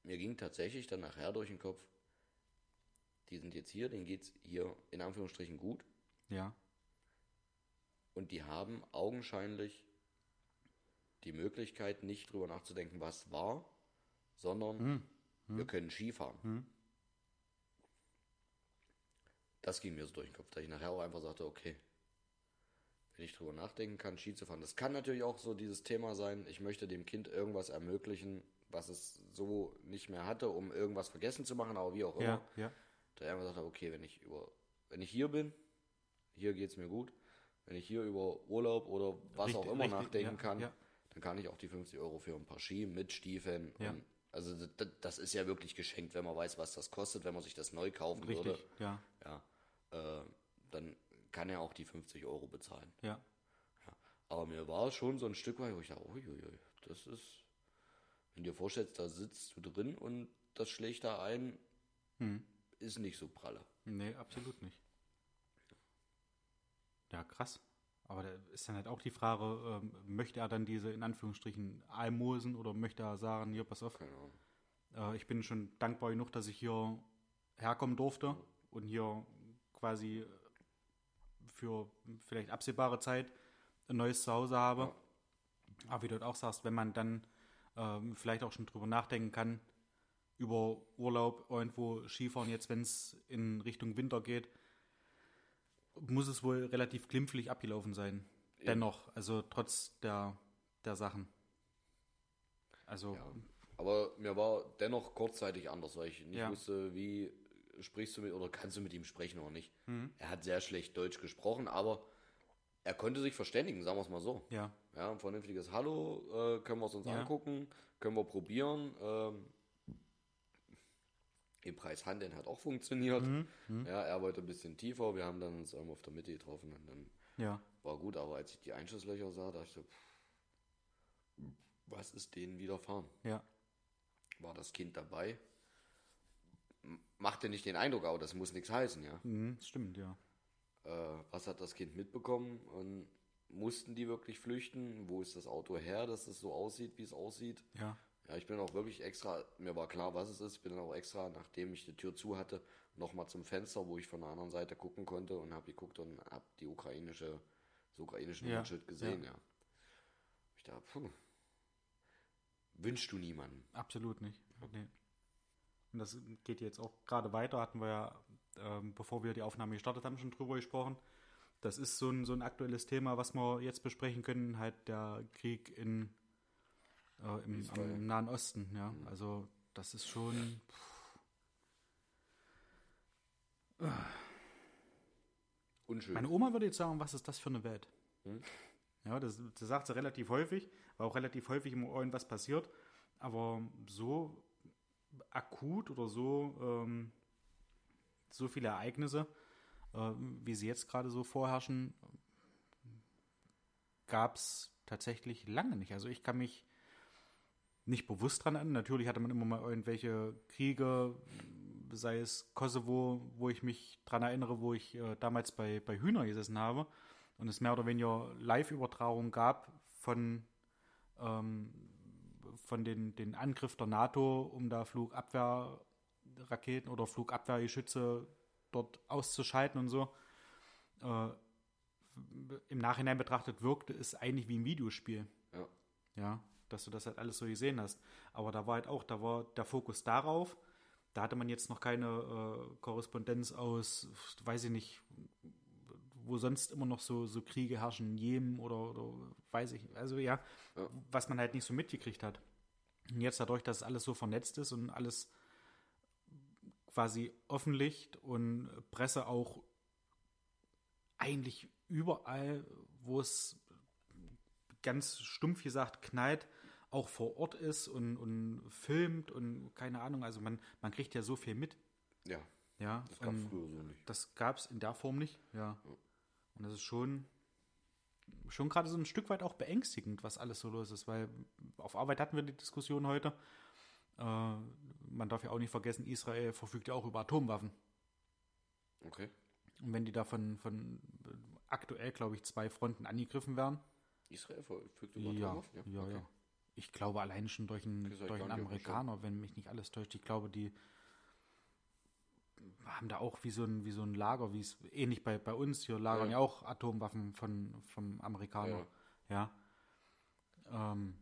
Mir ging tatsächlich dann nachher durch den Kopf, die sind jetzt hier, denen geht's hier in Anführungsstrichen gut. Ja, und die haben augenscheinlich die Möglichkeit, nicht drüber nachzudenken, was war, sondern wir können Skifahren. Das ging mir so durch den Kopf, dass ich nachher auch einfach sagte, okay, ich drüber nachdenken kann, Ski zu fahren. Das kann natürlich auch so dieses Thema sein, ich möchte dem Kind irgendwas ermöglichen, was es so nicht mehr hatte, um irgendwas vergessen zu machen, aber wie auch immer. ja, ja, Da einfach gesagt habe, okay, wenn ich über, wenn ich hier bin, hier geht es mir gut. Wenn ich hier über Urlaub oder was Richtig, auch immer richtig, nachdenken ja, kann, ja. dann kann ich auch die 50 Euro für ein paar Ski mit Stiefeln. Ja. Und, also das, das ist ja wirklich geschenkt, wenn man weiß, was das kostet, wenn man sich das neu kaufen richtig, würde. ja, Ja, äh, dann kann er auch die 50 Euro bezahlen. ja, Aber mir war es schon so ein Stück weit, wo ich dachte, uiuiui, das ist, wenn du dir vorstellst, da sitzt du drin und das schlägt da ein, Hm. ist nicht so pralle. nee, absolut nicht. Ja, krass. Aber da ist dann halt auch die Frage, ähm, möchte er dann diese in Anführungsstrichen Almosen oder möchte er sagen, hier, pass auf, Ahnung. äh, ich bin schon dankbar genug, dass ich hier herkommen durfte und hier quasi für vielleicht absehbare Zeit ein neues Zuhause habe. Aber wie du auch sagst, wenn man dann ähm, vielleicht auch schon drüber nachdenken kann, über Urlaub irgendwo Skifahren, jetzt wenn es in Richtung Winter geht, muss es wohl relativ glimpflich abgelaufen sein. Dennoch, also trotz der, der Sachen. Also, Ja. Aber mir war dennoch kurzzeitig anders, weil ich nicht Ja. wusste, wie sprichst du mit oder kannst du mit ihm sprechen oder nicht. Mhm. Er hat sehr schlecht Deutsch gesprochen, aber er konnte sich verständigen, sagen wir es mal so. ja, Ja, ein vernünftiges Hallo, äh, können wir es uns Ja. angucken, können wir probieren. Ähm, den Preis Handeln hat auch funktioniert. Mhm. Ja, er wollte ein bisschen tiefer, wir haben dann uns auf der Mitte getroffen und dann ja, war gut, aber als ich die Einschusslöcher sah, dachte ich so, pff, was ist denen widerfahren? ja, War das Kind dabei? M- Machte nicht den Eindruck, aber das muss nichts heißen, ja. mhm, stimmt, ja. Äh, was hat das Kind mitbekommen und mussten die wirklich flüchten? Wo ist das Auto her, dass es so aussieht, wie es aussieht? Ja, Ja, ich bin auch wirklich extra, mir war klar, was es ist, bin dann auch extra, nachdem ich die Tür zu hatte, nochmal zum Fenster, wo ich von der anderen Seite gucken konnte und habe geguckt und habe die ukrainische, das ukrainische Ja, Nummernschild gesehen, ja. ja. Ich dachte, puh, wünschst du niemanden. absolut nicht. Nee. Und das geht jetzt auch gerade weiter, hatten wir ja ähm, bevor wir die Aufnahme gestartet haben, schon drüber gesprochen. Das ist so ein, so ein aktuelles Thema, was wir jetzt besprechen können, halt der Krieg in, äh, im, am Nahen Osten. Ja, also das ist schon. Unschön. Meine Oma würde jetzt sagen, was ist das für eine Welt? Hm? Ja, das, das sagt sie relativ häufig, weil auch relativ häufig immer irgendwas passiert. Aber so akut oder so, ähm, so viele Ereignisse, äh, wie sie jetzt gerade so vorherrschen, gab es tatsächlich lange nicht. Also ich kann mich nicht bewusst dran erinnern. Natürlich hatte man immer mal irgendwelche Kriege, sei es Kosovo, wo ich mich dran erinnere, wo ich äh, damals bei, bei Hühner gesessen habe und es mehr oder weniger Live-Übertragung gab von, ähm, von den, den Angriff der NATO, um da Flugabwehrraketen oder Flugabwehrgeschütze dort auszuschalten und so. Äh, Im Nachhinein betrachtet wirkte es eigentlich wie ein Videospiel. Ja. Ja, dass du das halt alles so gesehen hast. Aber da war halt auch, da war der Fokus darauf. Da hatte man jetzt noch keine äh, Korrespondenz aus, weiß ich nicht, wo sonst immer noch so, so Kriege herrschen, Jemen oder, oder weiß ich, also ja, Ja. was man halt nicht so mitgekriegt hat. Und jetzt dadurch, dass alles so vernetzt ist und alles quasi offenlicht und Presse auch eigentlich überall, wo es ganz stumpf gesagt knallt, auch vor Ort ist und, und filmt und keine Ahnung, also man, man kriegt ja so viel mit. Ja, Ja, das gab und früher so nicht. das gab es in der Form nicht, ja. Und das ist schon, schon gerade so ein Stück weit auch beängstigend, was alles so los ist, weil auf Arbeit hatten wir die Diskussion heute. Äh, man darf ja auch nicht vergessen, Israel verfügt ja auch über Atomwaffen. Okay. Und wenn die davon von äh, aktuell, glaube ich, zwei Fronten angegriffen werden, Israel verfügt über ja, Atomwaffen? ja, ja. Ich glaube allein schon durch einen, ja durch einen Amerikaner, wenn mich nicht alles täuscht. Ich glaube, die haben da auch wie so ein, wie so ein Lager, wie es ähnlich bei, bei uns hier lagern ja, Ja. auch Atomwaffen von, vom Amerikaner. Ja. Ähm,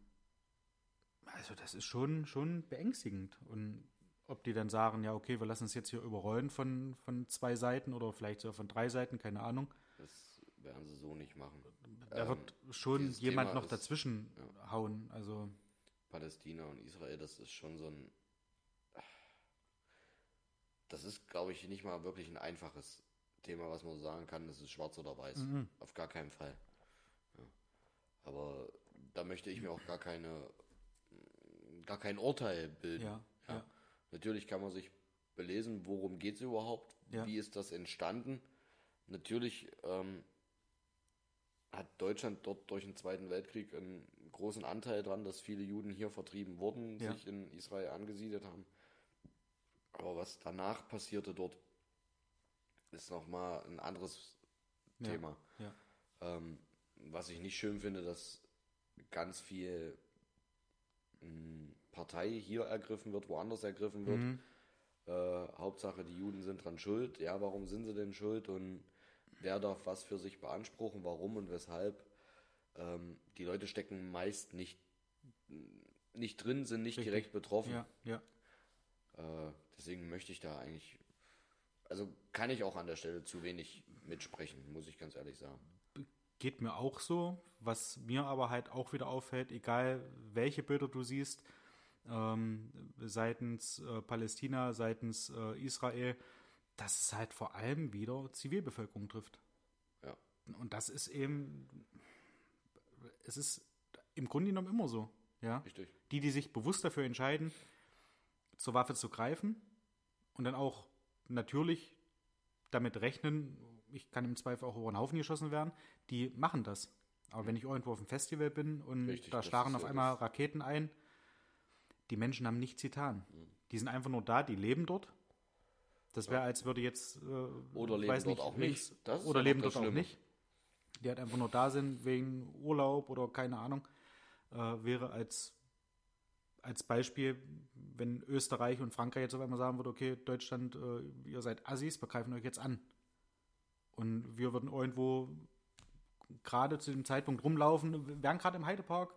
also das ist schon, schon beängstigend. Und ob die dann sagen, ja, okay, wir lassen es jetzt hier überrollen von, von zwei Seiten oder vielleicht sogar von drei Seiten, keine Ahnung. Das werden sie so nicht machen. Da Ähm, wird schon jemand Thema noch ist- dazwischen hauen. Also Palästina und Israel, das ist schon so ein. Das ist, glaube ich, nicht mal wirklich ein einfaches Thema, was man so sagen kann, das ist schwarz oder weiß. Mhm. Auf gar keinen Fall. Ja. Aber da möchte ich mir auch gar keine, gar kein Urteil bilden. Ja, ja. Natürlich kann man sich belesen, worum geht es überhaupt, wie ist das entstanden. Natürlich ähm, hat Deutschland dort durch den Zweiten Weltkrieg einen großen Anteil dran, dass viele Juden hier vertrieben wurden, sich in Israel angesiedelt haben. Aber was danach passierte dort, ist nochmal ein anderes Ja. Thema. ja. Ähm, was ich nicht schön finde, dass ganz viel mh, Partei hier ergriffen wird, woanders ergriffen wird. Mhm. Äh, Hauptsache, die Juden sind dran schuld. Ja, warum sind sie denn schuld und wer darf was für sich beanspruchen, warum und weshalb? Ähm, die Leute stecken meist nicht, nicht drin, sind nicht Richtig. direkt betroffen. Ja, ja. Äh, deswegen möchte ich da eigentlich, also kann ich auch an der Stelle zu wenig mitsprechen, muss ich ganz ehrlich sagen. Geht mir auch so. Was mir aber halt auch wieder auffällt, egal welche Bilder du siehst, ähm, seitens äh, Palästina, seitens äh, Israel, dass es halt vor allem wieder Zivilbevölkerung trifft. Ja. Und das ist eben, es ist im Grunde genommen immer so. Ja? Richtig. Die, die sich bewusst dafür entscheiden, zur Waffe zu greifen und dann auch natürlich damit rechnen, ich kann im Zweifel auch über den Haufen geschossen werden, die machen das. Aber wenn ich irgendwo auf dem Festival bin und Richtig, da schlagen ist auf einmal das- Raketen ein, die Menschen haben nichts getan. Mhm. Die sind einfach nur da, die leben dort. Das wäre, als würde jetzt. Äh, Oder leben weiß dort auch nicht. Das ist oder ja leben dort auch Schlimme. nicht. Die halt einfach nur da sind wegen Urlaub oder keine Ahnung. Äh, wäre als, als Beispiel, wenn Österreich und Frankreich jetzt auf einmal sagen würde, okay, Deutschland, äh, ihr seid Assis, wir greifen euch jetzt an. Und wir würden irgendwo gerade zu dem Zeitpunkt rumlaufen, wir wären gerade im Heidepark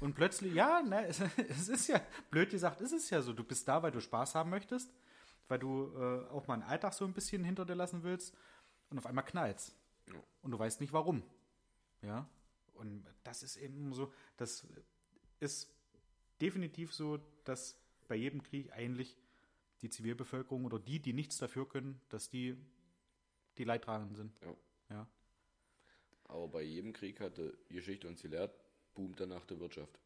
und plötzlich, ja, ne, es, es ist ja, blöd gesagt, es ist ja so, du bist da, weil du Spaß haben möchtest, weil du äh, auch mal einen Alltag so ein bisschen hinter dir lassen willst und auf einmal knallt's. Ja. Und du weißt nicht warum. Ja. Und das ist eben so, das ist definitiv so, dass bei jedem Krieg eigentlich die Zivilbevölkerung oder die, die nichts dafür können, dass die die Leidtragenden sind. Ja. Ja. Aber bei jedem Krieg hatte Geschichte uns gelehrt, boomt danach die Wirtschaft.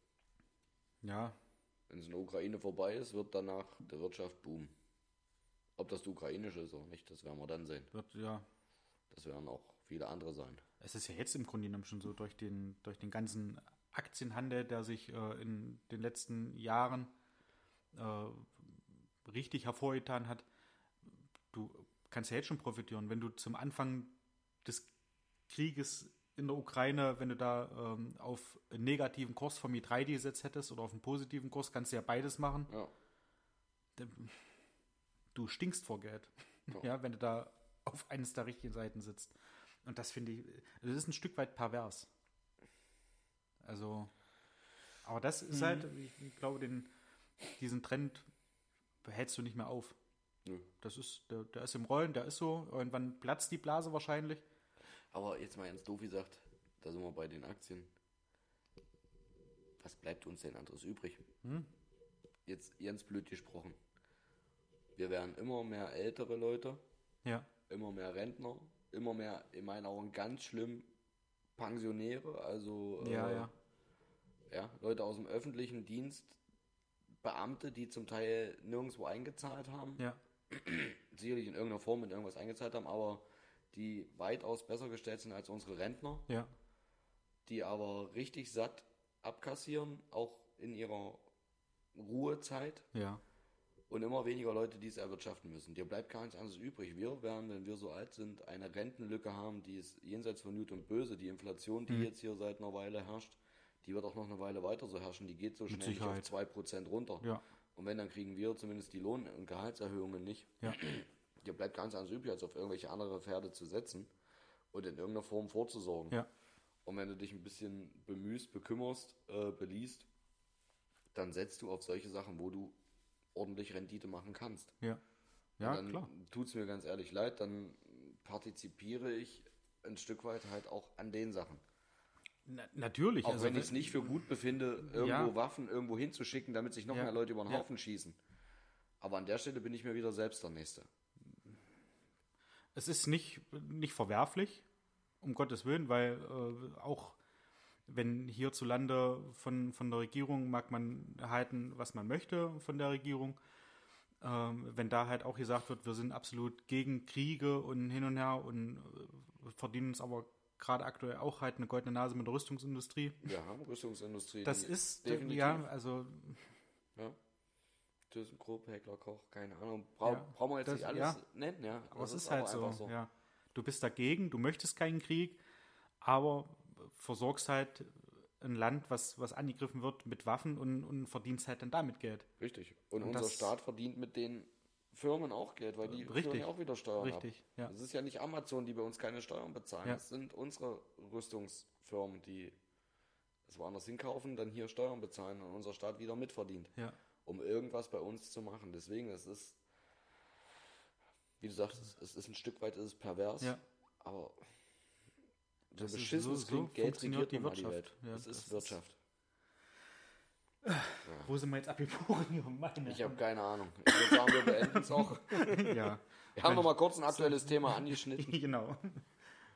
Ja, Wenn es in der Ukraine vorbei ist, wird danach die Wirtschaft boomen. Ob das die ukrainische ist oder nicht, das werden wir dann sehen. wird, ja. Das werden auch viele andere sein. Es ist ja jetzt im Grunde genommen schon so durch den, durch den ganzen Aktienhandel, der sich äh, in den letzten Jahren äh, richtig hervorgetan hat. Du kannst ja jetzt schon profitieren, wenn du zum Anfang des Krieges in der Ukraine, wenn du da ähm, auf einen negativen Kurs vom i3 gesetzt hättest oder auf einen positiven Kurs, kannst du ja beides machen. Ja. Du stinkst vor Geld, ja. wenn du da auf eines der richtigen Seiten sitzt. Und das finde ich, das ist ein Stück weit pervers. Also, aber das ist halt, ich, ich glaube, den, diesen Trend behältst du nicht mehr auf. Nö. Das ist, der, der ist im Rollen, der ist so. Irgendwann platzt die Blase wahrscheinlich. Aber jetzt mal ganz doof gesagt, da sind wir bei den Aktien. Was bleibt uns denn anderes übrig? Jetzt ganz blöd gesprochen. Wir werden immer mehr ältere Leute, Ja, immer mehr Rentner, immer mehr, in meinen Augen ganz schlimm, Pensionäre, also ja, äh, ja. ja, Leute aus dem öffentlichen Dienst, Beamte, die zum Teil nirgendwo eingezahlt haben, Ja, sicherlich in irgendeiner Form mit irgendwas eingezahlt haben, aber die weitaus besser gestellt sind als unsere Rentner, ja, die aber richtig satt abkassieren, auch in ihrer Ruhezeit. Ja. Und immer weniger Leute, die es erwirtschaften müssen. Dir bleibt gar nichts anderes übrig. Wir werden, wenn wir so alt sind, eine Rentenlücke haben, die ist jenseits von und Böse. Die Inflation, Mhm. die jetzt hier seit einer Weile herrscht, die wird auch noch eine Weile weiter so herrschen. Die geht so schnell nicht auf Sicherheit. 2% runter. Ja. Und wenn, dann kriegen wir zumindest die Lohn- und Gehaltserhöhungen nicht. Ja. Dir bleibt gar nichts anderes übrig, als auf irgendwelche andere Pferde zu setzen und in irgendeiner Form vorzusorgen. Ja. Und wenn du dich ein bisschen bemühst, bekümmerst, äh, beliest, dann setzt du auf solche Sachen, wo du ordentlich Rendite machen kannst. Ja, ja dann klar. tut es mir ganz ehrlich leid, dann partizipiere ich ein Stück weit halt auch an den Sachen. Na, natürlich. Auch also wenn ich es nicht für gut befinde, irgendwo Ja. Waffen irgendwo hinzuschicken, damit sich noch Ja. mehr Leute über den Ja. Haufen schießen. Aber an der Stelle bin ich mir wieder selbst der Nächste. Es ist nicht, nicht verwerflich, um Gottes Willen, weil äh, auch wenn hierzulande von, von der Regierung mag man halten, was man möchte von der Regierung, ähm, wenn da halt auch gesagt wird, wir sind absolut gegen Kriege und hin und her und äh, verdienen uns aber gerade aktuell auch halt eine goldene Nase mit der Rüstungsindustrie. Wir haben Rüstungsindustrie. Das ist, äh, definitiv. ja, also Ja. ThyssenKrupp, Heckler Koch, keine Ahnung. Bra Ja, brauchen wir jetzt das- nicht alles ja. nennen, ja. Aber es ist, halt so, einfach Ja. Du bist dagegen, du möchtest keinen Krieg, aber versorgst halt ein Land, was, was angegriffen wird, mit Waffen und, und verdienst halt dann damit Geld. Richtig. Und, Und unser das- Staat verdient mit den Firmen auch Geld, weil die Richtig. ja auch wieder Steuern Richtig, ab. ja. Es ist ja nicht Amazon, die bei uns keine Steuern bezahlen. Ja. Das sind unsere Rüstungsfirmen, die das woanders hinkaufen, dann hier Steuern bezahlen und unser Staat wieder mitverdient, Ja. um irgendwas bei uns zu machen. Deswegen, es ist, wie du sagst, es, es ist ein Stück weit ist es pervers, Ja. aber so Das ist- beschissen es so- so klingt, Geld regiert die mal die Wirtschaft. Welt. Ja, es das ist Wirtschaft. Wo sind wir jetzt abgebogen? hier? Meine Ich habe keine Ahnung. Ich würde sagen, wir beenden es auch. ja, Wir haben noch mal kurz ein aktuelles Thema angeschnitten. genau.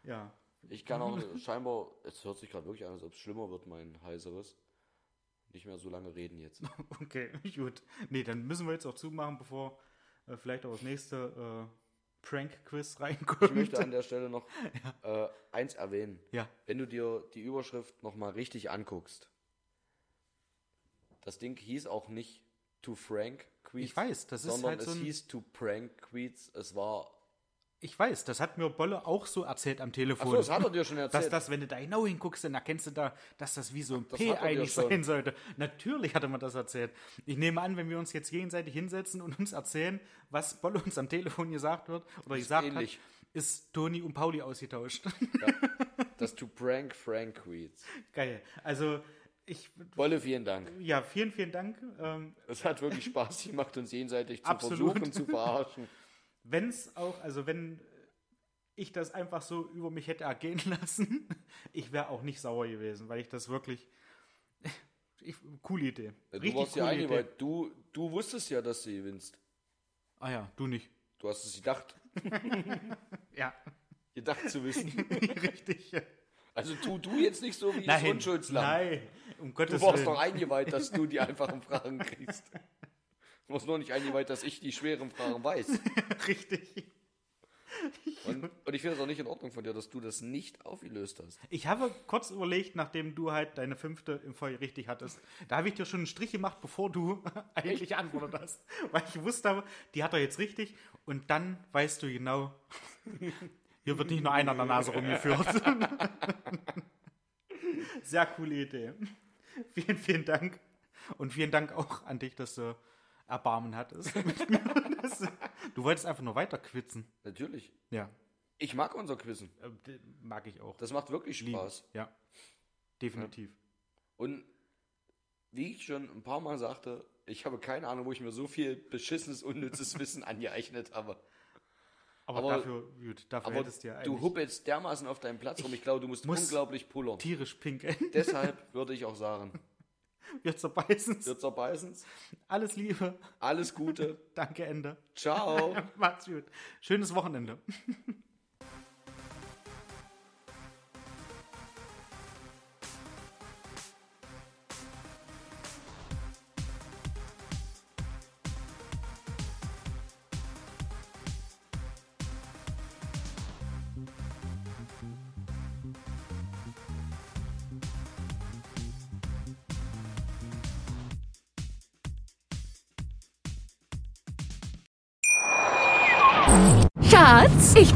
Ja, Ich kann auch scheinbar, es hört sich gerade wirklich an, als ob es schlimmer wird, mein heiseres. Nicht mehr so lange reden jetzt. okay, gut. Nee, dann müssen wir jetzt auch zumachen, bevor äh, vielleicht auch das nächste äh, Prank-Quiz reinkommt. Ich möchte an der Stelle noch äh, eins erwähnen. Ja. Wenn du dir die Überschrift noch mal richtig anguckst, das Ding hieß auch nicht To Frank Tweets. Ich weiß, das ist sondern halt so es hieß To Prank Tweets. Es war. Ich weiß, das hat mir Bolle auch so erzählt am Telefon. Achso, das hat er dir schon erzählt. Dass das, wenn du da genau hinguckst, dann erkennst du da, dass das wie so ein das P eigentlich sein sollte. Natürlich hat er mir das erzählt. Ich nehme an, wenn wir uns jetzt gegenseitig hinsetzen und uns erzählen, was Bolle uns am Telefon gesagt wird oder gesagt ähnlich. hat, ist Toni und Pauli ausgetauscht. das To Prank Frank Tweets. Geil. Also, ich, Wolle, vielen Dank. ja, vielen, vielen Dank. Ähm, Es hat wirklich Spaß gemacht, uns jenseitig zu Absolut. versuchen zu verarschen. wenn es auch, also wenn ich das einfach so über mich hätte ergehen lassen, ich wäre auch nicht sauer gewesen, weil ich das wirklich. Ich, coole Idee. Du Richtig warst ja Idee. eingeweiht. Du, du wusstest ja, dass du gewinnst. Ah ja, du nicht. Du hast es gedacht. Ja, Gedacht zu wissen. richtig. Also tu du jetzt nicht so wie das Nein, Unschuldslamm. nein, um Gottes Du warst Willen. doch eingeweiht, dass du die einfachen Fragen kriegst. Du warst nur nicht eingeweiht, dass ich die schweren Fragen weiß. Richtig. Und, und ich finde es auch nicht in Ordnung von dir, dass du das nicht aufgelöst hast. Ich habe kurz überlegt, nachdem du halt deine fünfte im Feuer richtig hattest, da habe ich dir schon einen Strich gemacht, bevor du eigentlich antwortet hast. Weil ich wusste, die hat er jetzt richtig und dann weißt du genau, hier wird nicht nur einer an der Nase rumgeführt. Sehr coole Idee. Vielen, vielen Dank. Und vielen Dank auch an dich, dass du Erbarmen hattest. mit mir. Das- Du wolltest einfach nur weiter quitzen. Natürlich. Ja, Ich mag unser Quizzen. äh, mag ich auch. Das macht wirklich. Spaß. Ja, definitiv. Und wie ich schon ein paar Mal sagte, ich habe keine Ahnung, wo ich mir so viel beschissenes, unnützes Wissen angeeignet habe. Aber, Aber- dafür, gut, dafür Aber hättest du ja du eigentlich huppelst dermaßen auf deinem Platz rum. Ich glaube, du musst muss- unglaublich pullern. tierisch pinkeln. Deshalb würde ich auch sagen, Wir zerbeißen wir zerbeißen's. Alles Liebe. Alles Gute. Danke, Ende. Ciao. Macht's gut. Schönes Wochenende.